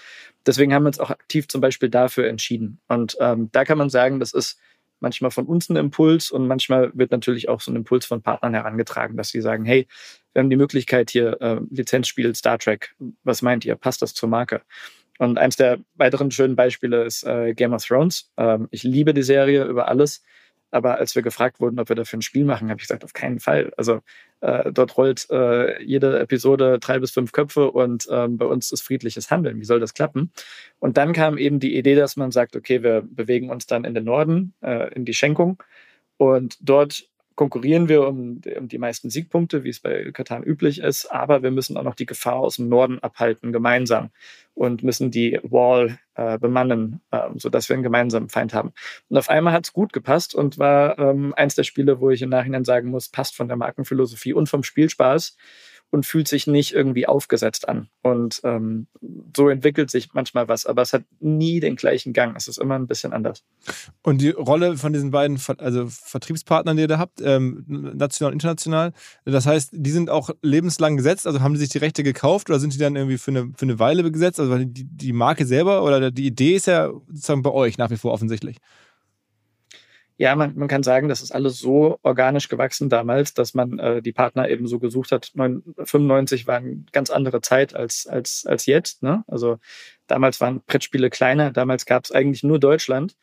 deswegen haben wir uns auch aktiv zum Beispiel dafür entschieden. Und ähm, da kann man sagen, das ist manchmal von uns ein Impuls und manchmal wird natürlich auch so ein Impuls von Partnern herangetragen, dass sie sagen, hey, wir haben die Möglichkeit hier äh, Lizenzspiel Star Trek. Was meint ihr? Passt das zur Marke? Und eins der weiteren schönen Beispiele ist äh, Game of Thrones. Ähm, ich liebe die Serie über alles. Aber als wir gefragt wurden, ob wir dafür ein Spiel machen, habe ich gesagt, auf keinen Fall. Also äh, dort rollt äh, jede Episode drei bis fünf Köpfe und ähm, bei uns ist friedliches Handeln. Wie soll das klappen? Und dann kam eben die Idee, dass man sagt, okay, wir bewegen uns dann in den Norden, äh, in die Schenkung. Und dort konkurrieren wir um, um, die meisten Siegpunkte, wie es bei Katan üblich ist, aber wir müssen auch noch die Gefahr aus dem Norden abhalten, gemeinsam und müssen die Wall äh, bemannen, äh, sodass wir einen gemeinsamen Feind haben. Und auf einmal hat es gut gepasst und war ähm, eins der Spiele, wo ich im Nachhinein sagen muss, passt von der Markenphilosophie und vom Spielspaß und fühlt sich nicht irgendwie aufgesetzt an. Und ähm, so entwickelt sich manchmal was, aber es hat nie den gleichen Gang. Es ist immer ein bisschen anders. Und die Rolle von diesen beiden also Vertriebspartnern, die ihr da habt, ähm, national und international, das heißt, die sind auch lebenslang gesetzt, also haben die sich die Rechte gekauft oder sind die dann irgendwie für eine, für eine Weile gesetzt? Also die, die Marke selber oder die Idee ist ja sozusagen bei euch nach wie vor offensichtlich. Ja, man, man kann sagen, das ist alles so organisch gewachsen damals, dass man äh, die Partner eben so gesucht hat. 95 war eine ganz andere Zeit als, als, als jetzt. Ne? Also damals waren Brettspiele kleiner, damals gab es eigentlich nur Deutschland.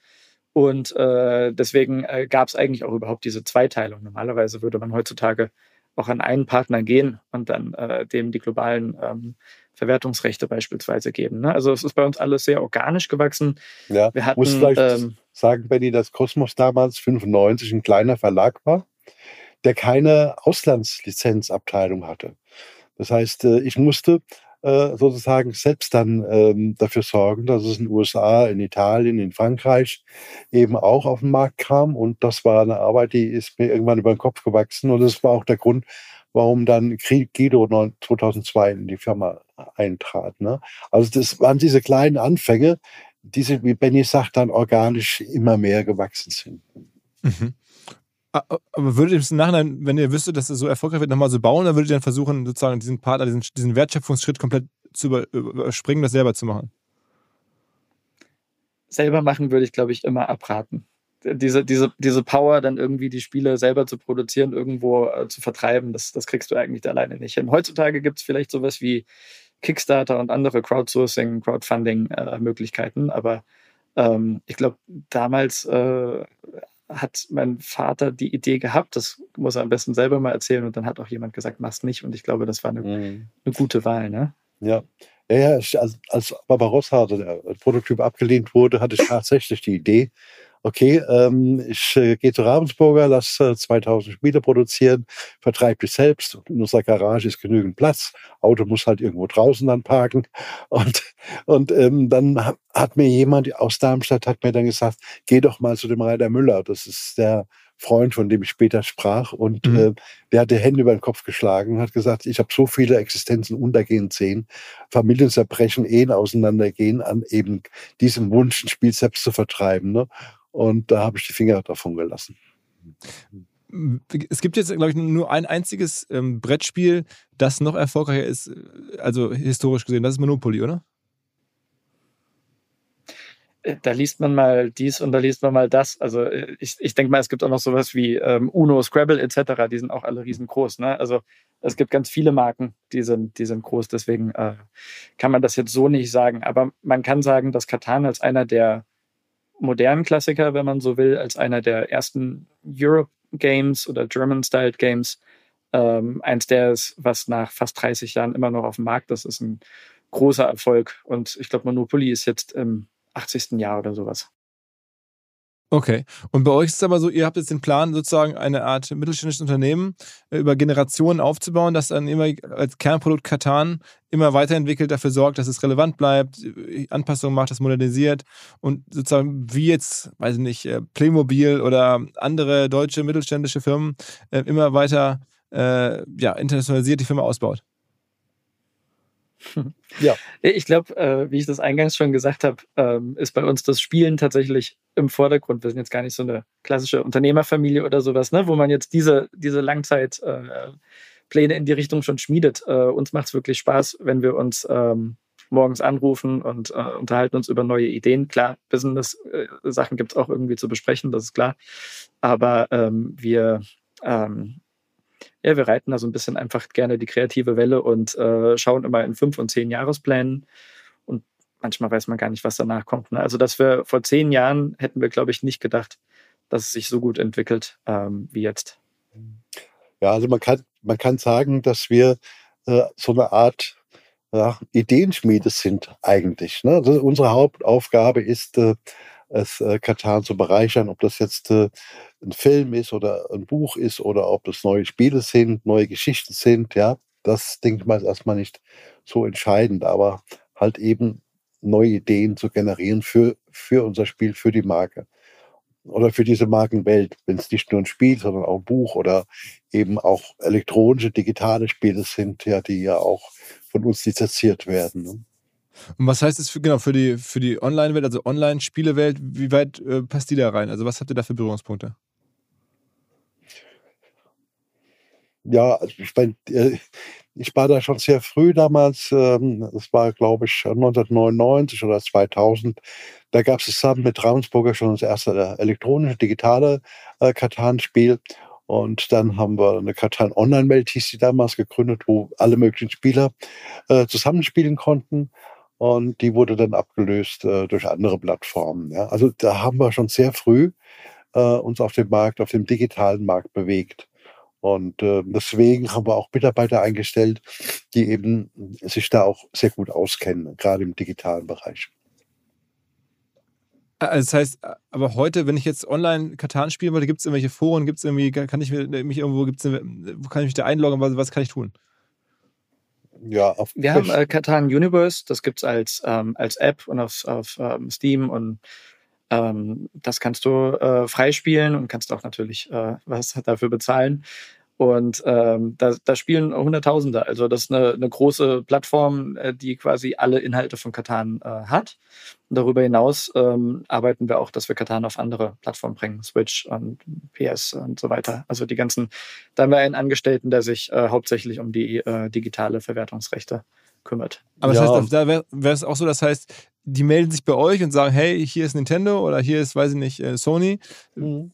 Und äh, deswegen äh, gab es eigentlich auch überhaupt diese Zweiteilung. Normalerweise würde man heutzutage auch an einen Partner gehen und dann äh, dem die globalen ähm, Verwertungsrechte beispielsweise geben. Ne? Also es ist bei uns alles sehr organisch gewachsen. Ja, wir hatten, muss vielleicht ähm, sagen, Benny, dass Cosmos damals 95 ein kleiner Verlag war, der keine Auslandslizenzabteilung hatte. Das heißt, äh, ich musste äh, sozusagen selbst dann ähm, dafür sorgen, dass es in den USA, in Italien, in Frankreich eben auch auf den Markt kam. Und das war eine Arbeit, die ist mir irgendwann über den Kopf gewachsen. Und das war auch der Grund, warum dann Guido 2002 in die Firma eintrat. Ne? Also das waren diese kleinen Anfänge, die, sie, wie Benny sagt, dann organisch immer mehr gewachsen sind. Mhm. Aber würdet ihr im Nachhinein, wenn ihr wüsstet, dass es so erfolgreich wird, nochmal so bauen, dann würdet ihr dann versuchen, sozusagen diesen Partner, diesen, diesen Wertschöpfungsschritt komplett zu überspringen, das selber zu machen? Selber machen würde ich, glaube ich, immer abraten. Diese, diese, diese Power, dann irgendwie die Spiele selber zu produzieren, irgendwo äh, zu vertreiben, das, das kriegst du eigentlich alleine nicht hin. Heutzutage gibt es vielleicht sowas wie Kickstarter und andere Crowdsourcing, Crowdfunding-Möglichkeiten, äh, aber ähm, ich glaube, damals äh, hat mein Vater die Idee gehabt, das muss er am besten selber mal erzählen und dann hat auch jemand gesagt, mach's nicht und ich glaube, das war eine, mhm. eine gute Wahl, ne? Ja. Ja, ja als, als Barbarossa, der Prototyp abgelehnt wurde, hatte ich tatsächlich die Idee, okay, ähm, ich äh, gehe zu Ravensburger, lass äh, 2000 Spiele produzieren, vertreibe dich selbst. In unserer Garage ist genügend Platz. Auto muss halt irgendwo draußen dann parken. Und, und ähm, dann hat mir jemand aus Darmstadt hat mir dann gesagt, geh doch mal zu dem Rainer Müller. Das ist der Freund, von dem ich später sprach. Und mhm. äh, der hat die Hände über den Kopf geschlagen und hat gesagt, ich habe so viele Existenzen untergehen sehen, Familien zerbrechen, Ehen auseinandergehen, an eben diesem Wunsch, ein Spiel selbst zu vertreiben. Ne? Und da habe ich die Finger davon gelassen. Es gibt jetzt, glaube ich, nur ein einziges ähm, Brettspiel, das noch erfolgreicher ist, äh, also historisch gesehen. Das ist Monopoly, oder? Äh, da liest man mal dies und da liest man mal das. Also äh, ich, ich denke mal, es gibt auch noch sowas wie ähm, Uno, Scrabble etc. Die sind auch alle riesengroß. Ne? Also es gibt ganz viele Marken, die sind, die sind groß. Deswegen äh, kann man das jetzt so nicht sagen. Aber man kann sagen, dass Katan als einer der modernen Klassiker, wenn man so will, als einer der ersten Europe Games oder German-Styled Games. Ähm, eins der ist, was nach fast 30 Jahren immer noch auf dem Markt ist, ist ein großer Erfolg. Und ich glaube, Monopoly ist jetzt im 80. Jahr oder sowas. Okay. Und bei euch ist es aber so, ihr habt jetzt den Plan, sozusagen eine Art mittelständisches Unternehmen äh, über Generationen aufzubauen, das dann immer als Kernprodukt Katan immer weiterentwickelt, dafür sorgt, dass es relevant bleibt, äh, Anpassungen macht, das modernisiert und sozusagen wie jetzt, weiß ich nicht, äh, Playmobil oder andere deutsche mittelständische Firmen immer weiter ja, internationalisiert die Firma ausbaut. Ja. Ich glaube, äh, wie ich das eingangs schon gesagt habe, ähm, ist bei uns das Spielen tatsächlich im Vordergrund. Wir sind jetzt gar nicht so eine klassische Unternehmerfamilie oder sowas, ne, wo man jetzt diese, diese Langzeitpläne äh, in die Richtung schon schmiedet. Äh, uns macht es wirklich Spaß, wenn wir uns ähm, morgens anrufen und äh, unterhalten uns über neue Ideen. Klar, Business-Sachen gibt es auch irgendwie zu besprechen, das ist klar. Aber ähm, wir ähm, ja, wir reiten da so ein bisschen einfach gerne die kreative Welle und äh, schauen immer in fünf und zehn Jahresplänen. Und manchmal weiß man gar nicht, was danach kommt. Ne? Also, dass wir vor zehn Jahren hätten wir, glaube ich, nicht gedacht, dass es sich so gut entwickelt ähm, wie jetzt. Ja, also man kann, man kann sagen, dass wir äh, so eine Art ja, Ideenschmiede sind eigentlich. Ne? Also unsere Hauptaufgabe ist, äh, es äh, Katan zu bereichern, ob das jetzt äh, ein Film ist oder ein Buch ist oder ob das neue Spiele sind, neue Geschichten sind, ja, das denke ich mal ist erstmal nicht so entscheidend, aber halt eben neue Ideen zu generieren für, für unser Spiel, für die Marke oder für diese Markenwelt, wenn es nicht nur ein Spiel, sondern auch ein Buch oder eben auch elektronische, digitale Spiele sind, ja, die ja auch von uns lizenziert werden. Ne? Und was heißt es für, genau, für die, für die Online-Welt, also Online-Spielewelt, wie weit äh, passt die da rein? Also was habt ihr da für Berührungspunkte? Ja, also ich meine, äh, ich war da schon sehr früh damals, ähm, das war glaube ich 1999 oder 2000, da gab es zusammen mit Ravensburger schon das erste äh, elektronische, digitale äh, Katan-Spiel. Und dann haben wir eine Katan Online-Welt, hieß die damals, gegründet, wo alle möglichen Spieler zusammenspielen konnten. Und die wurde dann abgelöst äh, durch andere Plattformen. Ja. Also da haben wir schon sehr früh äh, uns auf dem Markt, auf dem digitalen Markt bewegt. Und äh, deswegen haben wir auch Mitarbeiter eingestellt, die eben sich da auch sehr gut auskennen, gerade im digitalen Bereich. Also das heißt, aber heute, wenn ich jetzt online Katan spielen wollte, gibt es irgendwelche Foren, gibt es irgendwie, kann ich mich irgendwo, gibt's, wo kann ich mich da einloggen, was, was kann ich tun? Ja, auf Wir haben äh, Katan Universe, das gibt es als, ähm, als App und auf, auf ähm, Steam und ähm, das kannst du äh, freispielen und kannst auch natürlich äh, was dafür bezahlen. Und ähm, da, da spielen Hunderttausende. Also das ist eine, eine große Plattform, äh, die quasi alle Inhalte von Katan äh, hat. Und darüber hinaus ähm, arbeiten wir auch, dass wir Katan auf andere Plattformen bringen, Switch und PS und so weiter. Also die ganzen, da haben wir einen Angestellten, der sich äh, hauptsächlich um die äh, digitale Verwertungsrechte kümmert. Aber das Ja. heißt, da wäre es auch so, das heißt, die melden sich bei euch und sagen, hey, hier ist Nintendo oder hier ist, weiß ich nicht, äh, Sony.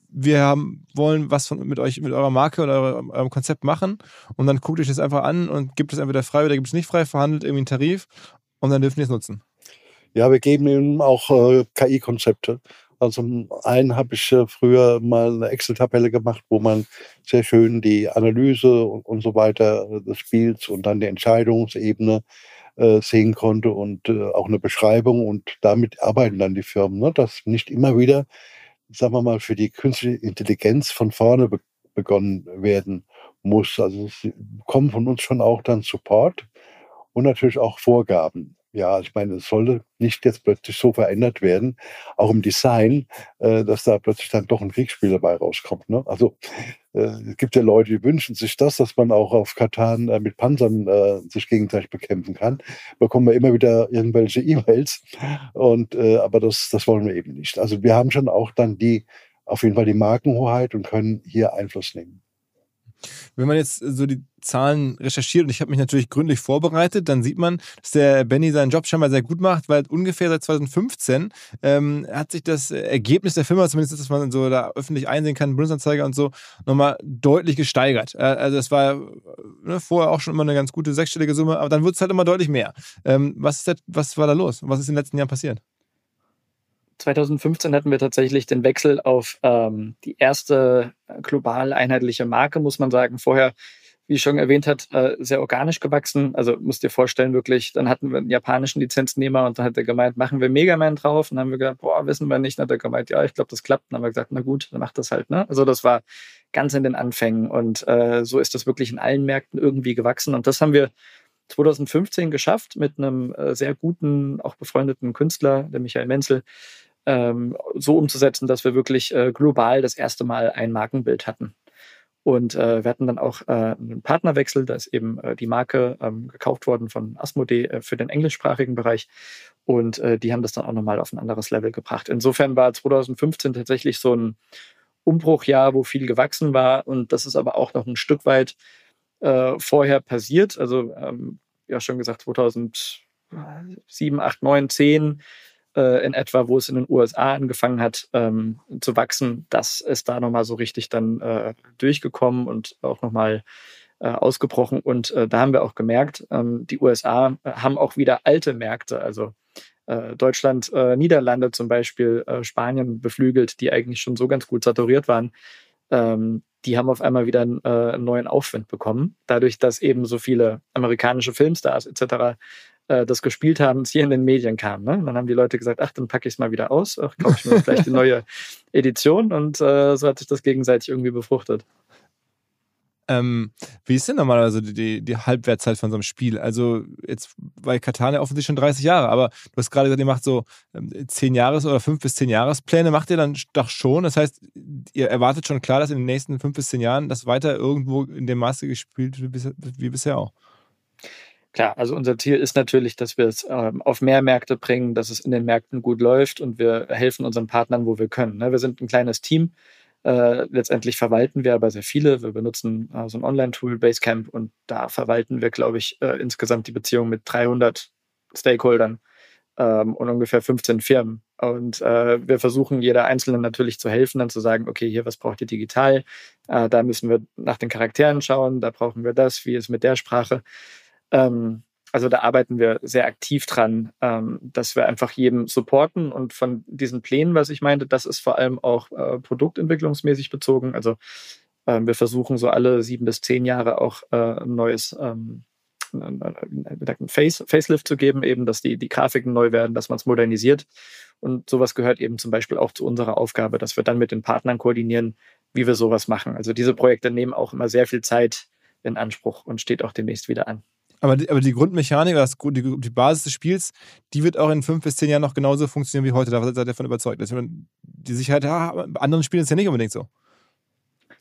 Wir haben, wollen was von, mit euch, mit eurer Marke oder eurem, eurem Konzept machen und dann guckt euch das einfach an und gibt es entweder frei oder gibt es nicht frei, verhandelt irgendwie einen Tarif und dann dürfen die es nutzen. Ja, wir geben eben auch äh, KI-Konzepte. Also zum einen habe ich äh, früher mal eine Excel-Tabelle gemacht, wo man sehr schön die Analyse und, und so weiter des Spiels und dann die Entscheidungsebene äh, sehen konnte und äh, auch eine Beschreibung und damit arbeiten dann die Firmen, ne? dass nicht immer wieder, sagen wir mal, für die künstliche Intelligenz von vorne be begonnen werden muss. Also es kommen von uns schon auch dann Support und natürlich auch Vorgaben. Ja, ich meine, es sollte nicht jetzt plötzlich so verändert werden, auch im Design, äh, dass da plötzlich dann doch ein Kriegsspiel dabei rauskommt. Ne? Also äh, es gibt ja Leute, die wünschen sich das, dass man auch auf Katan äh, mit Panzern äh, sich gegenseitig bekämpfen kann. Bekommen wir immer wieder irgendwelche E-Mails. Und äh, aber das, das wollen wir eben nicht. Also wir haben schon auch dann die auf jeden Fall die Markenhoheit und können hier Einfluss nehmen. Wenn man jetzt so die Zahlen recherchiert und ich habe mich natürlich gründlich vorbereitet, dann sieht man, dass der Benny seinen Job scheinbar sehr gut macht, weil ungefähr seit 2015 ähm, hat sich das Ergebnis der Firma, zumindest dass man so da öffentlich einsehen kann, Bundesanzeiger und so, nochmal deutlich gesteigert. Äh, also es war ne, vorher auch schon immer eine ganz gute sechsstellige Summe, aber dann wird es halt immer deutlich mehr. Ähm, was, ist das, was war da los? Was ist in den letzten Jahren passiert? 2015 hatten wir tatsächlich den Wechsel auf ähm, die erste äh, global einheitliche Marke, muss man sagen. Vorher, wie ich schon erwähnt hat, äh, sehr organisch gewachsen. Also musst dir vorstellen, wirklich, dann hatten wir einen japanischen Lizenznehmer und dann hat er gemeint, machen wir Mega Man drauf. Und dann haben wir gesagt, boah, wissen wir nicht. Dann hat er gemeint, ja, ich glaube, das klappt. dann haben wir gesagt, na gut, dann macht das halt. Ne? Also das war ganz in den Anfängen. Und äh, so ist das wirklich in allen Märkten irgendwie gewachsen. Und das haben wir 2015 geschafft mit einem äh, sehr guten, auch befreundeten Künstler, der Michael Menzel, ähm, so umzusetzen, dass wir wirklich äh, global das erste Mal ein Markenbild hatten. Und äh, wir hatten dann auch äh, einen Partnerwechsel, da ist eben äh, die Marke ähm, gekauft worden von Asmodee äh, für den englischsprachigen Bereich. Und äh, die haben das dann auch nochmal auf ein anderes Level gebracht. Insofern war 2015 tatsächlich so ein Umbruchjahr, wo viel gewachsen war. Und das ist aber auch noch ein Stück weit äh, vorher passiert. Also, ähm, ja, schon gesagt, 2007, 8, 9, 10 äh, in etwa, wo es in den USA angefangen hat ähm, zu wachsen, das ist da nochmal so richtig dann äh, durchgekommen und auch nochmal äh, ausgebrochen. Und äh, da haben wir auch gemerkt, ähm, die USA haben auch wieder alte Märkte, also äh, Deutschland, äh, Niederlande zum Beispiel, äh, Spanien beflügelt, die eigentlich schon so ganz gut saturiert waren. Ähm, die haben auf einmal wieder einen, äh, einen neuen Aufwind bekommen, dadurch, dass eben so viele amerikanische Filmstars etc äh, das gespielt haben, es hier in den Medien kam. Ne? Dann haben die Leute gesagt, ach, dann packe ich es mal wieder aus, ach, kaufe ich mir vielleicht die neue Edition und äh, so hat sich das gegenseitig irgendwie befruchtet. Ähm, wie ist denn normalerweise die, die Halbwertszeit von so einem Spiel? Also jetzt bei Katana offensichtlich schon 30 Jahre, aber du hast gerade gesagt, ihr macht so ähm, 10 Jahres- oder 5 bis 10 Jahrespläne, macht ihr dann doch schon? Das heißt, ihr erwartet schon klar, dass in den nächsten 5 bis 10 Jahren das weiter irgendwo in dem Maße gespielt wird wie bisher auch? Klar, also unser Ziel ist natürlich, dass wir es ähm, auf mehr Märkte bringen, dass es in den Märkten gut läuft und wir helfen unseren Partnern, wo wir können. Ne? Wir sind ein kleines Team. Äh, letztendlich verwalten wir aber sehr viele. Wir benutzen äh, so ein Online-Tool, Basecamp, und da verwalten wir, glaube ich, äh, insgesamt die Beziehung mit 300 Stakeholdern ähm, und ungefähr 15 Firmen. Und äh, wir versuchen jeder Einzelnen natürlich zu helfen, dann zu sagen, okay, hier, was braucht ihr digital? Äh, da müssen wir nach den Charakteren schauen, da brauchen wir das, wie ist mit der Sprache. Ähm, also da arbeiten wir sehr aktiv dran, ähm, dass wir einfach jedem supporten und von diesen Plänen, was ich meinte, das ist vor allem auch äh, produktentwicklungsmäßig bezogen. Also ähm, wir versuchen so alle sieben bis zehn Jahre auch äh, ein neues ähm, ein Face, Facelift zu geben, eben, dass die, die Grafiken neu werden, dass man es modernisiert. Und sowas gehört eben zum Beispiel auch zu unserer Aufgabe, dass wir dann mit den Partnern koordinieren, wie wir sowas machen. Also diese Projekte nehmen auch immer sehr viel Zeit in Anspruch und steht auch demnächst wieder an. Aber die, aber die Grundmechanik, das, die, die Basis des Spiels, die wird auch in fünf bis zehn Jahren noch genauso funktionieren wie heute. Da seid ihr davon überzeugt. Dass die Sicherheit, ja, bei anderen Spielen ist ja nicht unbedingt so.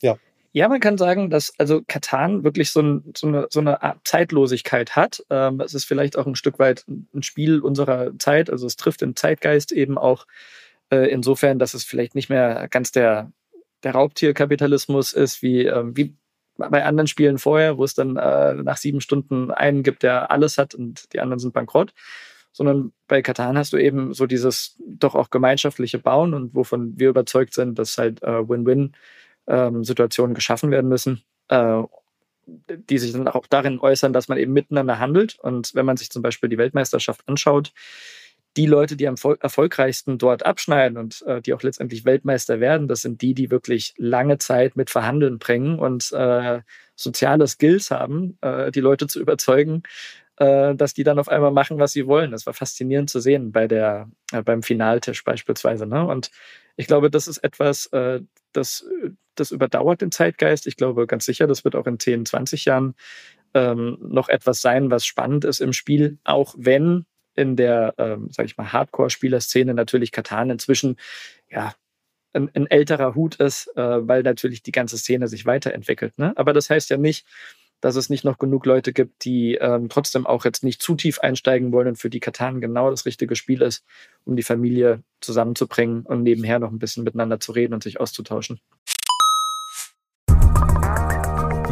Ja. Ja, man kann sagen, dass also Katan wirklich so, ein, so, eine, so eine Art Zeitlosigkeit hat. Ähm, es ist vielleicht auch ein Stück weit ein Spiel unserer Zeit. Also es trifft den Zeitgeist eben auch äh, insofern, dass es vielleicht nicht mehr ganz der, der Raubtierkapitalismus ist, wie, ähm, wie bei anderen Spielen vorher, wo es dann äh, nach sieben Stunden einen gibt, der alles hat und die anderen sind bankrott. Sondern bei Katan hast du eben so dieses doch auch gemeinschaftliche Bauen und wovon wir überzeugt sind, dass halt äh, Win-Win ähm, geschaffen werden müssen, äh, die sich dann auch darin äußern, dass man eben miteinander handelt. Und wenn man sich zum Beispiel die Weltmeisterschaft anschaut, die Leute, die am erfolgreichsten dort abschneiden und äh, die auch letztendlich Weltmeister werden, das sind die, die wirklich lange Zeit mit Verhandeln bringen und äh, soziale Skills haben, äh, die Leute zu überzeugen, äh, dass die dann auf einmal machen, was sie wollen. Das war faszinierend zu sehen bei der, äh, beim Finaltisch beispielsweise. Ne? Und ich glaube, das ist etwas, äh, das, das überdauert den Zeitgeist. Ich glaube ganz sicher, das wird auch in 10, 20 Jahren ähm, noch etwas sein, was spannend ist im Spiel, auch wenn in der, ähm, sag ich mal, Hardcore-Spielerszene natürlich Katan inzwischen ja ein, ein älterer Hut ist, äh, weil natürlich die ganze Szene sich weiterentwickelt. Ne? Aber das heißt ja nicht, dass es nicht noch genug Leute gibt, die ähm, trotzdem auch jetzt nicht zu tief einsteigen wollen und für die Katan genau das richtige Spiel ist, um die Familie zusammenzubringen und nebenher noch ein bisschen miteinander zu reden und sich auszutauschen.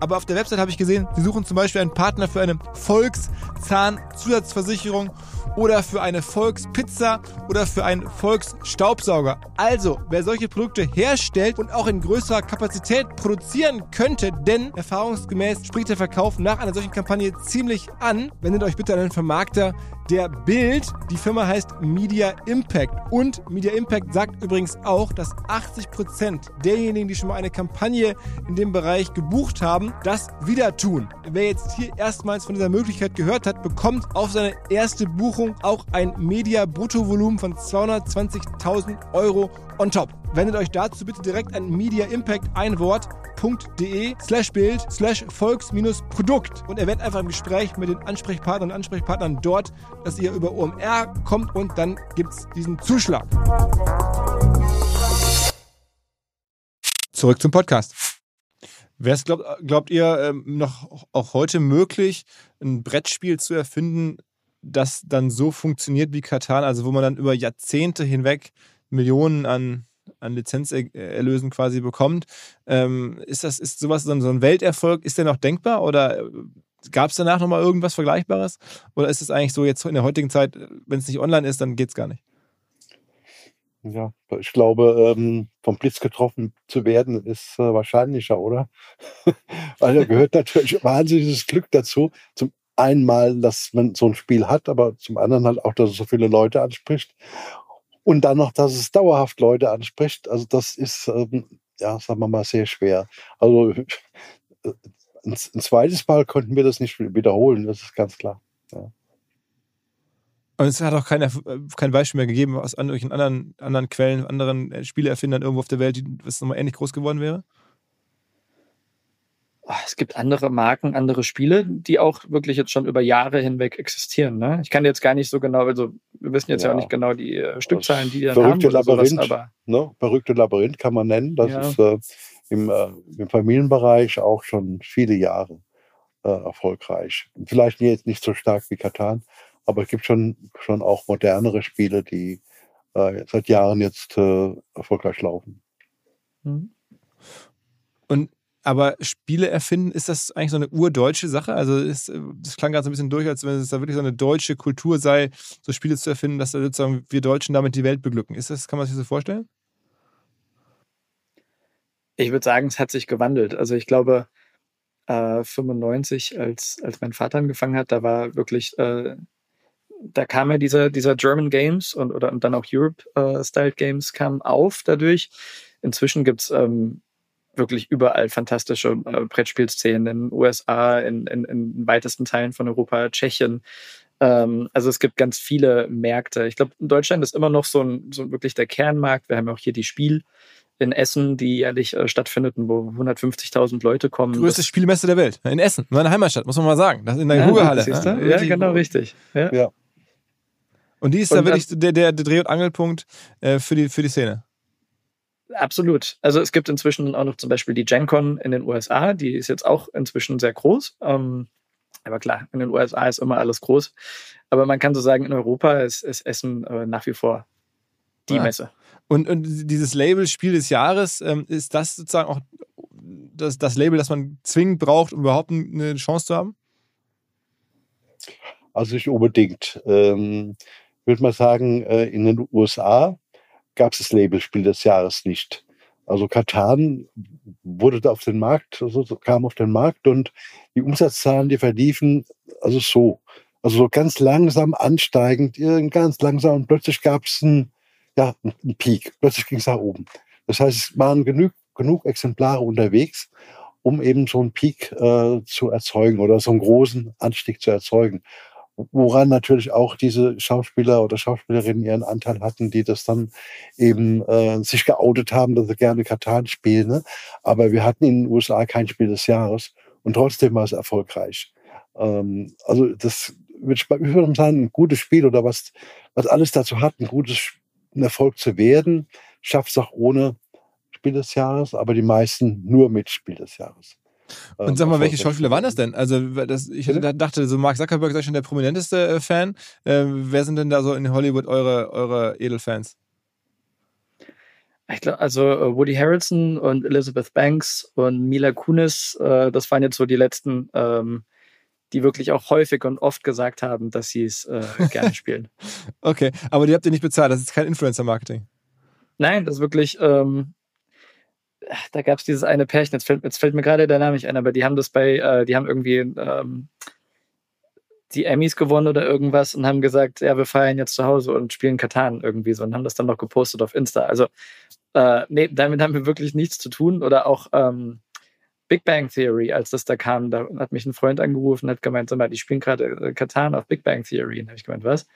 aber auf der Website habe ich gesehen, sie suchen zum Beispiel einen Partner für eine Volkszahnzusatzversicherung oder für eine Volkspizza oder für einen Volksstaubsauger. Also, wer solche Produkte herstellt und auch in größerer Kapazität produzieren könnte, denn erfahrungsgemäß spricht der Verkauf nach einer solchen Kampagne ziemlich an, wendet euch bitte an den Vermarkter der Bild. Die Firma heißt Media Impact. Und Media Impact sagt übrigens auch, dass 80% derjenigen, die schon mal eine Kampagne in dem Bereich gebucht haben, das wieder tun. Wer jetzt hier erstmals von dieser Möglichkeit gehört hat, bekommt auf seine erste Buchung auch ein Media-Bruttovolumen von 220.000 Euro on top. Wendet euch dazu bitte direkt an Media Impact ein Wort www.volks-produkt.de slash Bild slash Volks-Produkt und erwähnt einfach im Gespräch mit den Ansprechpartnern und Ansprechpartnern dort, dass ihr über OMR kommt und dann gibt es diesen Zuschlag. Zurück zum Podcast. Wäre es, glaubt, glaubt ihr, ähm, noch auch heute möglich, ein Brettspiel zu erfinden, das dann so funktioniert wie Katan, also wo man dann über Jahrzehnte hinweg Millionen an an Lizenzerlösen quasi bekommt. Ähm, ist das, ist sowas so ein Welterfolg? Ist der noch denkbar oder äh, gab es danach nochmal irgendwas Vergleichbares? Oder ist es eigentlich so jetzt in der heutigen Zeit, wenn es nicht online ist, dann geht es gar nicht? Ja, ich glaube, ähm, vom Blitz getroffen zu werden, ist äh, wahrscheinlicher, oder? Weil da gehört natürlich wahnsinniges Glück dazu. Zum einen mal, dass man so ein Spiel hat, aber zum anderen halt auch, dass es so viele Leute anspricht. Und dann noch, dass es dauerhaft Leute anspricht. Also das ist, ähm, ja, sagen wir mal, sehr schwer. Also äh, ein, zweites Mal konnten wir das nicht wiederholen, das ist ganz klar. Ja. Und es hat auch keine, äh, kein Beispiel mehr gegeben aus irgendwelchen anderen, anderen Quellen, anderen äh, Spieleerfindern irgendwo auf der Welt, was nochmal ähnlich groß geworden wäre? Ah, es gibt andere Marken, andere Spiele, die auch wirklich jetzt schon über Jahre hinweg existieren. Ne? Ich kann jetzt gar nicht so genau, also wir wissen jetzt ja, ja auch nicht genau die äh, Stückzahlen, die dann Verrückte haben. Labyrinth, sowas, aber ne? Verrückte Labyrinth kann man nennen. Das ja. ist äh, im, äh, im, Familienbereich auch schon viele Jahre äh, erfolgreich. Vielleicht jetzt nicht so stark wie Katan, aber es gibt schon, schon auch modernere Spiele, die äh, seit Jahren jetzt äh, erfolgreich laufen. Mhm. Und aber Spiele erfinden, ist das eigentlich so eine urdeutsche Sache? Also ist, äh, das klang gerade so ein bisschen durch, als wenn es da wirklich so eine deutsche Kultur sei, so Spiele zu erfinden, dass da sozusagen wir Deutschen damit die Welt beglücken. Ist das, kann man sich das so vorstellen? Ich würde sagen, es hat sich gewandelt. Also ich glaube, äh, 95, als, als mein Vater angefangen hat, da war wirklich, äh, da kam ja dieser, dieser German Games und, oder, und dann auch Europe-Styled äh, Games kam auf dadurch. Inzwischen gibt es ähm, wirklich überall fantastische äh, Brettspielszenen in den USA, in, in, in weitesten Teilen von Europa, Tschechien. Ähm, also es gibt ganz viele Märkte. Ich glaube, in Deutschland ist immer noch so, ein, so wirklich der Kernmarkt. Wir haben auch hier die Spiel in Essen, die jährlich äh, stattfindet und wo 150.000 Leute kommen. Größte Spielmesse der Welt. In Essen, meine Heimatstadt, muss man mal sagen. Das in der ja, Ruhrhalle. Ne? Ja, genau, richtig. Ja. ja. Und die ist und da wirklich der, der, der Dreh- und Angelpunkt äh, für, die, für die Szene. Absolut. Also es gibt inzwischen auch noch zum Beispiel die GenCon in den USA, die ist jetzt auch inzwischen sehr groß. Ähm, aber klar, in den USA ist immer alles groß. Aber man kann so sagen, in Europa ist, ist Essen äh, nach wie vor die ja. Messe. Und, und dieses Label Spiel des Jahres, ähm, ist das sozusagen auch das, das Label, das man zwingend braucht, um überhaupt eine Chance zu haben? Also nicht unbedingt. Ähm, würde mal sagen, äh, in den USA gab es das Label Spiel des Jahres nicht. Also Katan wurde da auf den Markt, also kam auf den Markt und die Umsatzzahlen, die verliefen also so. Also so ganz langsam ansteigend, ganz langsam und plötzlich gab es einen, ja, einen Peak. Plötzlich ging es nach oben. Das heißt, es waren genug, genug Exemplare unterwegs, um eben so einen Peak äh, zu erzeugen oder so einen großen Anstieg zu erzeugen woran natürlich auch diese Schauspieler oder Schauspielerinnen ihren Anteil hatten, die das dann eben äh, sich geoutet haben, dass sie gerne Katan spielen. Ne? Aber wir hatten in den USA kein Spiel des Jahres und trotzdem war es erfolgreich. Ähm, also das würde ich, würde sagen, ein gutes Spiel oder was, was alles dazu hat, ein gutes ein Erfolg zu werden, schafft es auch ohne Spiel des Jahres, aber die meisten nur mit Spiel des Jahres. Und ähm, sag mal, welche Schauspieler waren das denn? Also, das, ich dachte, so Mark Zuckerberg sei schon der prominenteste äh, Fan. Äh, wer sind denn da so in Hollywood eure, eure Edelfans? Ich glaube, also äh, Woody Harrelson und Elizabeth Banks und Mila Kunis, äh, das waren jetzt so die letzten, ähm, die wirklich auch häufig und oft gesagt haben, dass sie es gerne spielen. okay, aber die habt ihr nicht bezahlt, das ist kein Influencer-Marketing. Nein, das ist wirklich, ähm, da gab es dieses eine Pärchen, jetzt fällt, jetzt fällt mir gerade der Name nicht ein, aber die haben das bei, äh, die haben irgendwie ähm, die Emmys gewonnen oder irgendwas und haben gesagt, ja, wir feiern jetzt zu Hause und spielen Katan irgendwie so und haben das dann noch gepostet auf Insta. Also, äh, nee, damit haben wir wirklich nichts zu tun. Oder auch ähm, Big Bang Theory, als das da kam, da hat mich ein Freund angerufen und hat gemeint, sag mal, die spielen gerade äh, Katan auf Big Bang Theory. Und habe ich gemeint, was?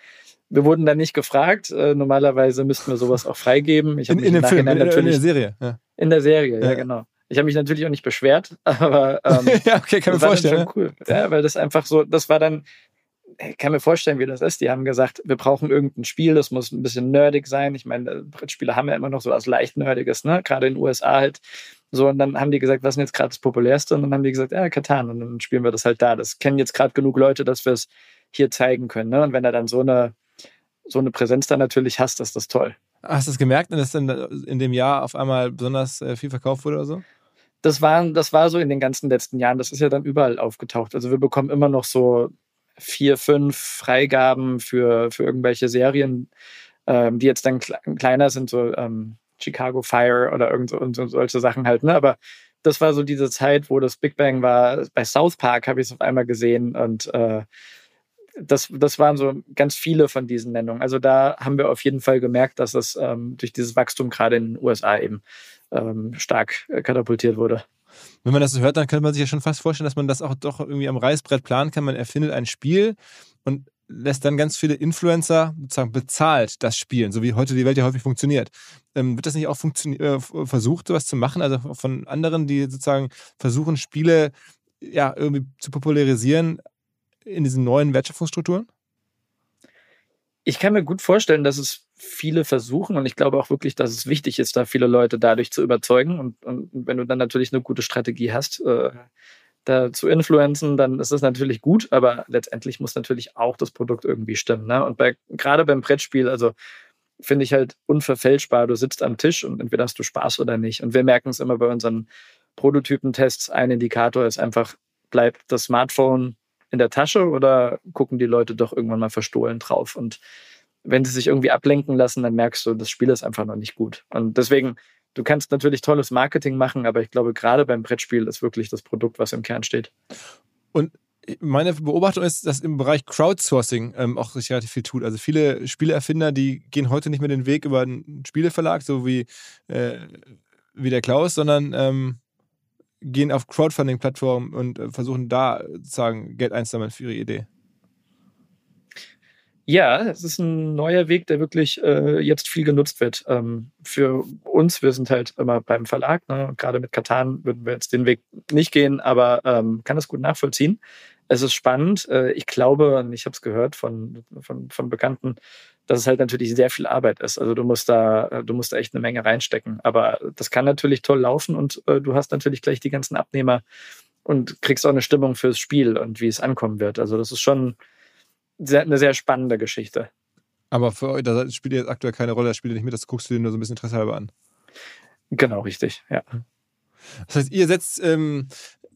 Wir wurden dann nicht gefragt. Äh, normalerweise müssten wir sowas auch freigeben. Ich in, in dem Film, in, in, der Serie. Ja. In der Serie, ja, ja genau. Ich habe mich natürlich auch nicht beschwert, aber ähm, ja, okay, kann mir vorstellen. Schon cool. Ja, weil das einfach so, das war dann, ich kann mir vorstellen, wie das ist. Die haben gesagt, wir brauchen irgendein Spiel, das muss ein bisschen nerdig sein. Ich meine, Brettspiele haben ja immer noch so was leicht nerdiges, ne? Gerade in den USA halt. So, und dann haben die gesagt, was ist denn jetzt gerade das Populärste? Und dann haben die gesagt, ja, Katan. Und dann spielen wir das halt da. Das kennen jetzt gerade genug Leute, dass wir es hier zeigen können. Ne? Und wenn er dann so eine, so eine Präsenz da natürlich hast, ist das toll. Hast du es gemerkt, dass in, in dem Jahr auf einmal besonders äh, viel verkauft wurde oder so? Das war, das war so in den ganzen letzten Jahren. Das ist ja dann überall aufgetaucht. Also wir bekommen immer noch so vier, fünf Freigaben für, für irgendwelche Serien, ähm, die jetzt dann kleiner sind, so ähm, Chicago Fire oder irgend so, so, solche Sachen halt. Ne? Aber das war so diese Zeit, wo das Big Bang war. Bei South Park habe ich es auf einmal gesehen und äh, das, das waren so ganz viele von diesen Nennungen. Also da haben wir auf jeden Fall gemerkt, dass es ähm, durch dieses Wachstum gerade in den USA eben ähm, stark äh, katapultiert wurde. Wenn man das so hört, dann könnte man sich ja schon fast vorstellen, dass man das auch doch irgendwie am Reißbrett planen kann. Man erfindet ein Spiel und lässt dann ganz viele Influencer sozusagen bezahlt das spielen, so wie heute die Welt ja häufig funktioniert. Ähm, wird das nicht auch äh, versucht, sowas zu machen? Also von anderen, die sozusagen versuchen, Spiele ja irgendwie zu popularisieren, in diesen neuen Wertschöpfungsstrukturen? Ich kann mir gut vorstellen, dass es viele versuchen und ich glaube auch wirklich, dass es wichtig ist, da viele Leute dadurch zu überzeugen. Und, und wenn du dann natürlich eine gute Strategie hast, äh, da zu influenzen, dann ist das natürlich gut, aber letztendlich muss natürlich auch das Produkt irgendwie stimmen. Ne? Und bei, gerade beim Brettspiel, also finde ich halt unverfälschbar. Du sitzt am Tisch und entweder hast du Spaß oder nicht. Und wir merken es immer bei unseren Prototypentests. Ein Indikator ist einfach, bleibt das Smartphone in der Tasche oder gucken die Leute doch irgendwann mal verstohlen drauf? Und wenn sie sich irgendwie ablenken lassen, dann merkst du, das Spiel ist einfach noch nicht gut. Und deswegen, du kannst natürlich tolles Marketing machen, aber ich glaube, gerade beim Brettspiel ist wirklich das Produkt, was im Kern steht. Und meine Beobachtung ist, dass im Bereich Crowdsourcing ähm, auch sich relativ viel tut. Also viele Spieleerfinder, die gehen heute nicht mehr den Weg über einen Spieleverlag, so wie, äh, wie der Klaus, sondern ähm, gehen auf Crowdfunding-Plattformen und äh, versuchen da sozusagen Geld einzusammeln für ihre Idee. Ja, es ist ein neuer Weg, der wirklich äh, jetzt viel genutzt wird. Ähm, für uns, wir sind halt immer beim Verlag. Ne? Gerade mit Katan würden wir jetzt den Weg nicht gehen, aber ähm, kann das gut nachvollziehen. Es ist spannend. Äh, ich glaube, und ich habe es gehört von, von, von Bekannten, dass es halt natürlich sehr viel Arbeit ist. Also du musst da, du musst da echt eine Menge reinstecken. Aber das kann natürlich toll laufen und äh, du hast natürlich gleich die ganzen Abnehmer und kriegst auch eine Stimmung fürs Spiel und wie es ankommen wird. Also das ist schon sehr, eine sehr spannende Geschichte. Aber für euch, da spielt ihr jetzt aktuell keine Rolle, das spielt ihr nicht mit, das guckst du dir nur so ein bisschen Interesse halber an. Genau, richtig, ja. Das heißt, ihr setzt ähm,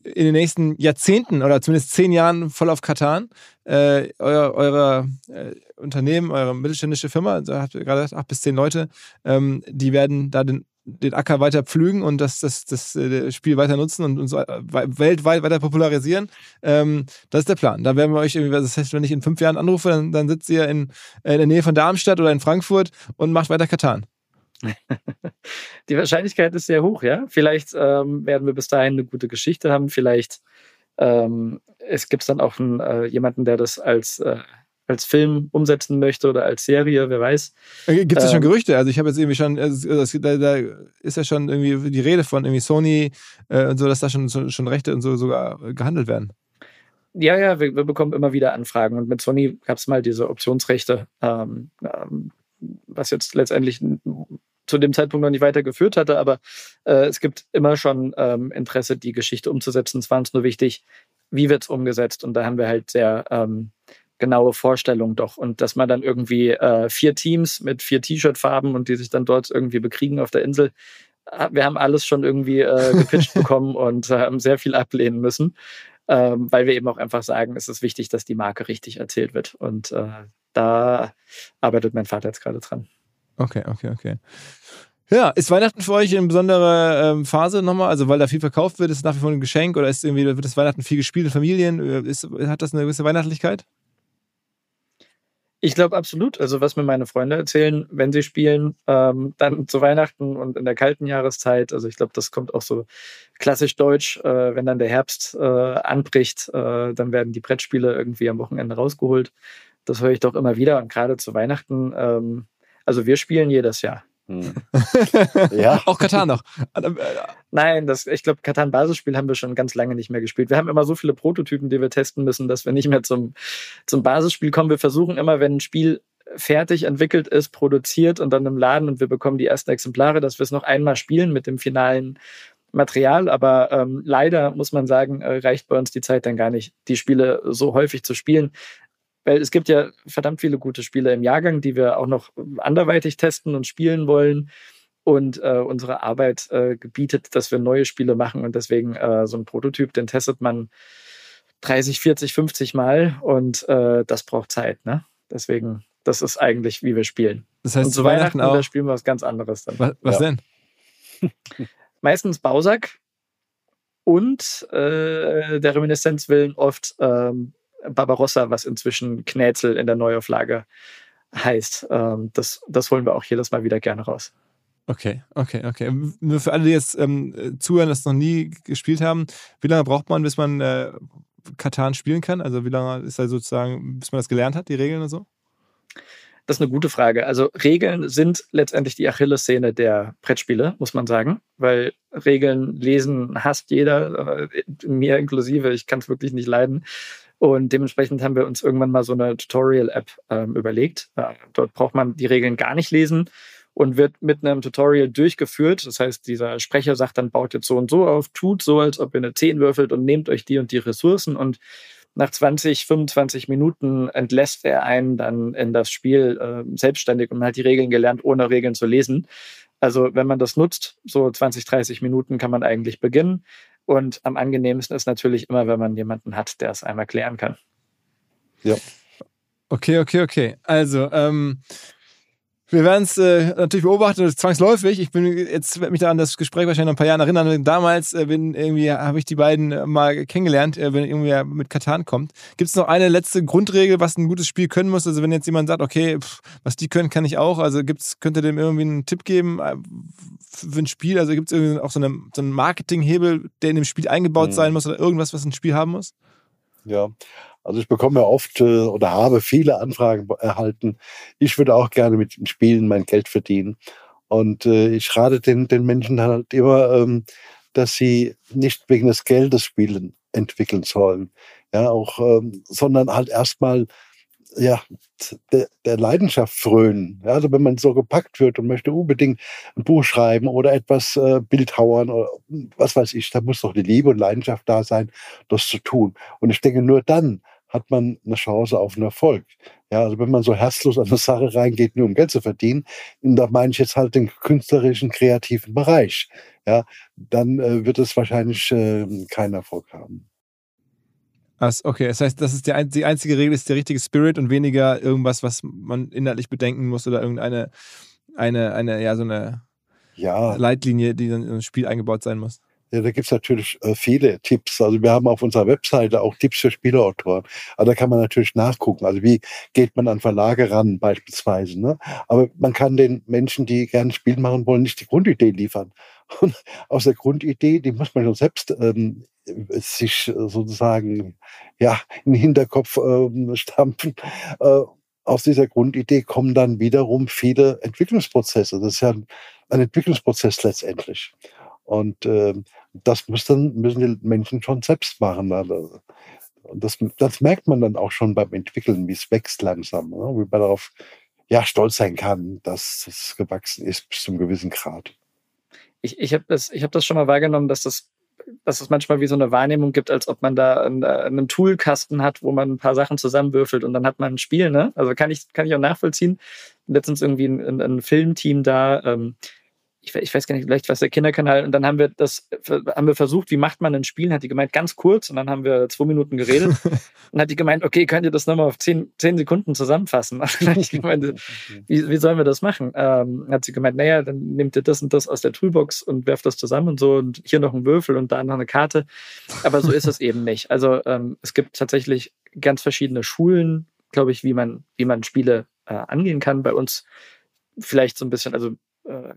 in den nächsten Jahrzehnten oder zumindest zehn Jahren voll auf Katan. Äh, euer, eure äh, Unternehmen, eure mittelständische Firma, da habt ihr gerade acht bis zehn Leute, ähm, die werden da den den Acker weiter pflügen und das, das, das, das Spiel weiter nutzen und, und so weltweit weiter popularisieren. Ähm, das ist der Plan. Da werden wir euch irgendwie, das heißt, wenn ich in fünf Jahren anrufe, dann, dann sitzt ihr in, in der Nähe von Darmstadt oder in Frankfurt und macht weiter Katan. Die Wahrscheinlichkeit ist sehr hoch, ja. Vielleicht ähm, werden wir bis dahin eine gute Geschichte haben. Vielleicht ähm, es gibt dann auch einen, äh, jemanden, der das als äh, als Film umsetzen möchte oder als Serie, wer weiß. Äh, Gibt es ähm, schon Gerüchte? Also ich habe jetzt irgendwie schon, also da, da, ist ja schon irgendwie die Rede von irgendwie Sony äh, und so, dass da schon, schon Rechte und so sogar gehandelt werden. Ja, ja, wir, wir bekommen immer wieder Anfragen und mit Sony gab es mal diese Optionsrechte, ähm, ähm, was jetzt letztendlich zu dem Zeitpunkt noch nicht weitergeführt hatte, aber äh, es gibt immer schon ähm, Interesse, die Geschichte umzusetzen. Es war uns nur wichtig, wie wird es umgesetzt und da haben wir halt sehr ähm, genaue Vorstellung doch. Und dass man dann irgendwie äh, vier Teams mit vier T-Shirt-Farben und die sich dann dort irgendwie bekriegen auf der Insel. Ah, wir haben alles schon irgendwie äh, gepitcht bekommen und äh, haben sehr viel ablehnen müssen, ähm, weil wir eben auch einfach sagen, es ist wichtig, dass die Marke richtig erzählt wird. Und äh, da arbeitet mein Vater jetzt gerade dran. Okay, okay, okay. Ja, ist Weihnachten für euch eine besondere ähm, Phase nochmal? Also, weil da viel verkauft wird, ist es nach wie vor ein Geschenk oder ist irgendwie, wird das Weihnachten viel gespielt in Familien? Äh, ist, hat das eine gewisse Weihnachtlichkeit? Ich glaube absolut. Also was mir meine Freunde erzählen, wenn sie spielen, ähm, dann zu Weihnachten und in der kalten Jahreszeit. Also ich glaube, das kommt auch so klassisch deutsch. Äh, wenn dann der Herbst äh, anbricht, äh, dann werden die Brettspiele irgendwie am Wochenende rausgeholt. Das höre ich doch immer wieder. Und gerade zu Weihnachten, ähm, also wir spielen jedes Jahr. Hm. ja. Auch Katan noch. Nein, das, ich glaube, Katan Basisspiel haben wir schon ganz lange nicht mehr gespielt. Wir haben immer so viele Prototypen, die wir testen müssen, dass wir nicht mehr zum, zum Basisspiel kommen. Wir versuchen immer, wenn ein Spiel fertig entwickelt ist, produziert und dann im Laden und wir bekommen die ersten Exemplare, dass wir es noch einmal spielen mit dem finalen Material. Aber ähm, leider muss man sagen, äh, reicht bei uns die Zeit dann gar nicht, die Spiele so häufig zu spielen. Weil es gibt ja verdammt viele gute Spiele im Jahrgang, die wir auch noch anderweitig testen und spielen wollen. Und äh, unsere Arbeit äh, gebietet, dass wir neue Spiele machen. Und deswegen äh, so ein Prototyp, den testet man 30, 40, 50 Mal. Und äh, das braucht Zeit. Ne? Deswegen, das ist eigentlich, wie wir spielen. Das heißt, und zu Weihnachten, Weihnachten auch, spielen wir was ganz anderes dann. Was, was ja. denn? Meistens Bausack und äh, der Reminiszenz willen oft ähm, Barbarossa, was inzwischen Knäzel in der Neuauflage heißt. Ähm, das, das holen wir auch jedes Mal wieder gerne raus. Okay, okay, okay. Nur für alle, die jetzt ähm, zuhören, das noch nie gespielt haben, wie lange braucht man, bis man äh, Katan spielen kann? Also wie lange ist da sozusagen, bis man das gelernt hat, die Regeln und so? Das ist eine gute Frage. Also Regeln sind letztendlich die Achillessehne der Brettspiele, muss man sagen, weil Regeln lesen hasst jeder, äh, mir inklusive. Ich kann es wirklich nicht leiden. Und dementsprechend haben wir uns irgendwann mal so eine Tutorial-App ähm, überlegt. Äh, dort braucht man die Regeln gar nicht lesen und wird mit einem Tutorial durchgeführt. Das heißt, dieser Sprecher sagt dann, baut jetzt so und so auf, tut so, als ob ihr eine 10 würfelt und nehmt euch die und die Ressourcen und nach 20, 25 Minuten entlässt er einen dann in das Spiel äh, selbstständig und man hat die Regeln gelernt, ohne Regeln zu lesen. Also wenn man das nutzt, so 20, 30 Minuten kann man eigentlich beginnen. Und am angenehmsten ist natürlich immer, wenn man jemanden hat, der es einmal klären kann. Ja. Okay, okay, okay. Also, ähm, Wir werden es äh, natürlich beobachten, zwangsläufig. Ich bin jetzt werde mich da an das Gespräch wahrscheinlich noch ein paar Jahre erinnern. Damals äh, bin irgendwie habe ich die beiden äh, mal kennengelernt, äh, wenn irgendwie mit Katan kommt. Gibt es noch eine letzte Grundregel, was ein gutes Spiel können muss? Also wenn jetzt jemand sagt, okay, pff, was die können, kann ich auch. Also gibt's, könnt ihr dem irgendwie einen Tipp geben äh, für ein Spiel? Also gibt es irgendwie auch so, eine, so einen Marketinghebel, der in dem Spiel eingebaut mhm. sein muss oder irgendwas, was ein Spiel haben muss? Ja, also ich bekomme ja oft äh, oder habe viele Anfragen erhalten. Ich würde auch gerne mit dem Spielen mein Geld verdienen. Und äh, ich rate den, den Menschen halt immer, ähm, dass sie nicht wegen des Geldes Spielen entwickeln sollen. Ja, auch, ähm, sondern halt erstmal ja, der, der Leidenschaft frönen. Ja, also wenn man so gepackt wird und möchte unbedingt ein Buch schreiben oder etwas äh, bildhauern oder was weiß ich, da muss doch die Liebe und Leidenschaft da sein, das zu tun. Und ich denke, nur dann hat man eine Chance auf einen Erfolg. Ja, also wenn man so herzlos an eine Sache reingeht, nur um Geld zu verdienen, und da meine ich jetzt halt den künstlerischen, kreativen Bereich, ja, dann äh, wird es wahrscheinlich äh, keinen Erfolg haben. Also, okay, das heißt, das ist die, die einzige Regel, ist der richtige Spirit und weniger irgendwas, was man inhaltlich bedenken muss oder irgendeine eine, eine, ja, so eine ja. Leitlinie, die dann ins Spiel eingebaut sein muss. Ja, da gibt's natürlich äh, viele Tipps. Also wir haben auf unserer Webseite auch Tipps für Spieleautoren. Aber da kann man natürlich nachgucken. Also wie geht man an Verlage ran beispielsweise. Ne? Aber man kann den Menschen, die gerne Spiel machen wollen, nicht die Grundidee liefern. Und aus der Grundidee, die muss man schon selbst ähm, sich sozusagen ja in den Hinterkopf ähm, stampfen. Äh, aus dieser Grundidee kommen dann wiederum viele Entwicklungsprozesse. Das ist ja ein, ein Entwicklungsprozess letztendlich. Und äh, das muss dann, müssen die Menschen schon selbst machen. Also, das, das merkt man dann auch schon beim Entwickeln, wie es wächst langsam, ne? wie man darauf ja, stolz sein kann, dass es gewachsen ist bis zum gewissen Grad. Ich, ich habe das, hab das schon mal wahrgenommen, dass das dass es manchmal wie so eine Wahrnehmung gibt, als ob man da einen, einen Toolkasten hat, wo man ein paar Sachen zusammenwürfelt und dann hat man ein Spiel. Ne? Also kann ich, kann ich auch nachvollziehen. Letztens irgendwie ein, ein Filmteam da, ähm, ich, ich, weiß gar nicht, vielleicht was der Kinderkanal. Und dann haben wir das, haben wir versucht, wie macht man ein Spiel? Hat die gemeint, ganz kurz. Und dann haben wir zwei Minuten geredet. und hat die gemeint, okay, könnt ihr das nochmal auf zehn, zehn Sekunden zusammenfassen? Und dann habe ich gemeint, wie, wie sollen wir das machen? Ähm, hat sie gemeint, naja, dann nehmt ihr das und das aus der Toolbox und werft das zusammen und so. Und hier noch ein Würfel und da noch eine Karte. Aber so ist es eben nicht. Also ähm, es gibt tatsächlich ganz verschiedene Schulen, glaube ich, wie man, wie man Spiele äh, angehen kann. Bei uns vielleicht so ein bisschen, also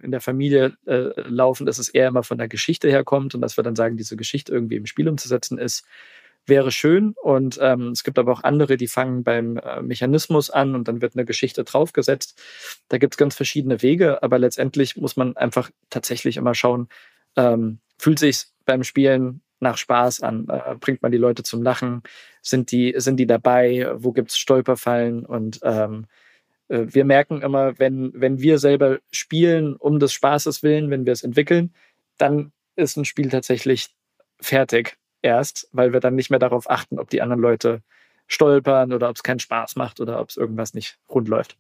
in der Familie äh, laufen, dass es eher immer von der Geschichte herkommt und dass wir dann sagen, diese Geschichte irgendwie im Spiel umzusetzen ist, wäre schön. Und ähm, es gibt aber auch andere, die fangen beim äh, Mechanismus an und dann wird eine Geschichte draufgesetzt. Da gibt es ganz verschiedene Wege, aber letztendlich muss man einfach tatsächlich immer schauen, ähm, fühlt sich beim Spielen nach Spaß an? Äh, bringt man die Leute zum Lachen? Sind die, sind die dabei? Wo gibt es Stolperfallen? Und ähm, äh, wir merken immer, wenn, wenn wir selber spielen, um des Spaßes willen, wenn wir es entwickeln, dann ist ein Spiel tatsächlich fertig erst, weil wir dann nicht mehr darauf achten, ob die anderen Leute stolpern oder ob es keinen Spaß macht oder ob es irgendwas nicht rund läuft.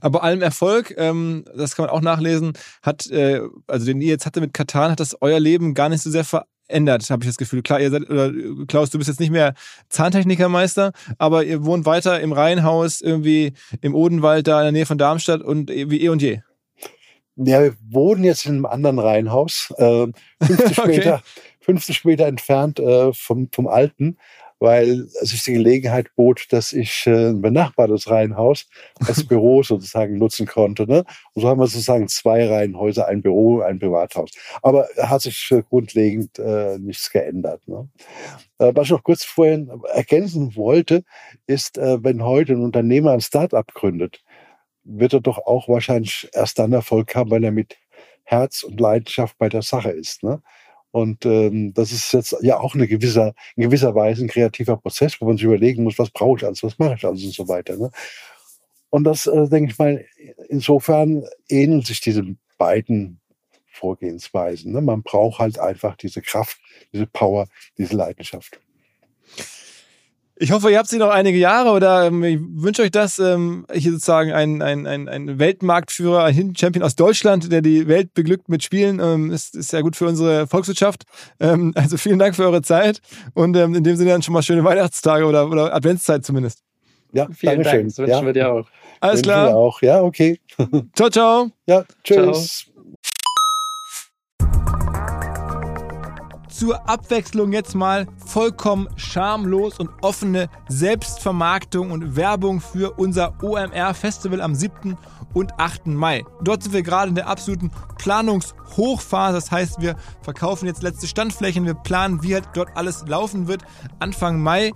Aber allem Erfolg, ähm, das kann man auch nachlesen, hat, äh, also den ihr jetzt hatte mit Katan, hat das euer Leben gar nicht so sehr ver ändert, habe ich das Gefühl. Klar, ihr seid, oder Klaus, du bist jetzt nicht mehr Zahntechnikermeister, aber ihr wohnt weiter im Reihenhaus, irgendwie im Odenwald, da in der Nähe von Darmstadt und wie eh und je. Ja, wir wohnen jetzt in einem anderen Reihenhaus, äh, 50, okay. Meter, 50 Meter entfernt äh, vom, vom alten weil sich die Gelegenheit bot, dass ich äh, ein benachbartes Reihenhaus als Büro sozusagen nutzen konnte. Ne? Und so haben wir sozusagen zwei Reihenhäuser, ein Büro, ein Privathaus. Aber hat sich äh, grundlegend äh, nichts geändert. Ne? Äh, was ich noch kurz vorhin ergänzen wollte, ist, äh, wenn heute ein Unternehmer ein Start-up gründet, wird er doch auch wahrscheinlich erst dann Erfolg haben, wenn er mit Herz und Leidenschaft bei der Sache ist. Ne? Und ähm, das ist jetzt ja auch eine gewisser, in gewisser Weise ein kreativer Prozess, wo man sich überlegen muss, was brauche ich alles, was mache ich alles und so weiter. Ne? Und das, äh, denke ich mal, insofern ähneln sich diese beiden Vorgehensweisen. Ne? Man braucht halt einfach diese Kraft, diese Power, diese Leidenschaft. Ich hoffe, ihr habt sie noch einige Jahre oder ähm, ich wünsche euch das. Ähm, hier sozusagen ein, ein, ein, ein Weltmarktführer, ein Hidden Champion aus Deutschland, der die Welt beglückt mit Spielen. Ähm, ist, ist ja gut für unsere Volkswirtschaft. Ähm, also vielen Dank für eure Zeit und ähm, in dem Sinne dann schon mal schöne Weihnachtstage oder, oder Adventszeit zumindest. Ja, Vielen Dankeschön. Dank. Das wünschen ja, wir dir auch. Alles wünschen wir klar. auch. Ja, okay. Ciao, ciao. Ja, tschüss. Zur Abwechslung jetzt mal vollkommen schamlos und offene Selbstvermarktung und Werbung für unser OMR-Festival am 7. und 8. Mai. Dort sind wir gerade in der absoluten Planungshochphase. Das heißt, wir verkaufen jetzt letzte Standflächen, wir planen, wie halt dort alles laufen wird Anfang Mai.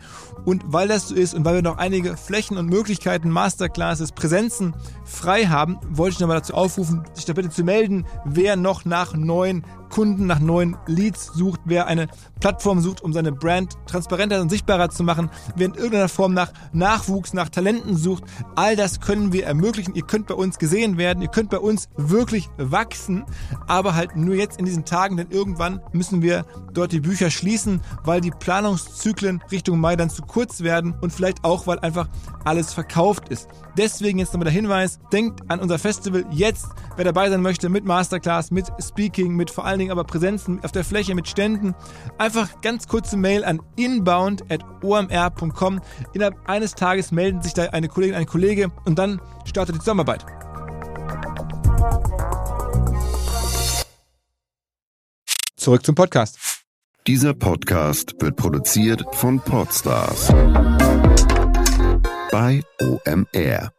Und weil das so ist und weil wir noch einige Flächen und Möglichkeiten, Masterclasses, Präsenzen frei haben, wollte ich nochmal dazu aufrufen, sich da bitte zu melden, wer noch nach neuen Kunden, nach neuen Leads sucht, wer eine Plattform sucht, um seine Brand transparenter und sichtbarer zu machen, wer in irgendeiner Form nach Nachwuchs, nach Talenten sucht. All das können wir ermöglichen. Ihr könnt bei uns gesehen werden, ihr könnt bei uns wirklich wachsen, aber halt nur jetzt in diesen Tagen, denn irgendwann müssen wir dort die Bücher schließen, weil die Planungszyklen Richtung Mai dann zu kurz werden und vielleicht auch, weil einfach alles verkauft ist. Deswegen jetzt nochmal der Hinweis, denkt an unser Festival jetzt, wer dabei sein möchte mit Masterclass, mit Speaking, mit vor allen Dingen aber Präsenzen auf der Fläche, mit Ständen. Einfach ganz kurze Mail an inbound.omr.com. Innerhalb eines Tages melden sich da eine Kollegin, ein Kollege und dann startet die Zusammenarbeit. Zurück zum Podcast. Dieser Podcast wird produziert von Podstars bei OMR.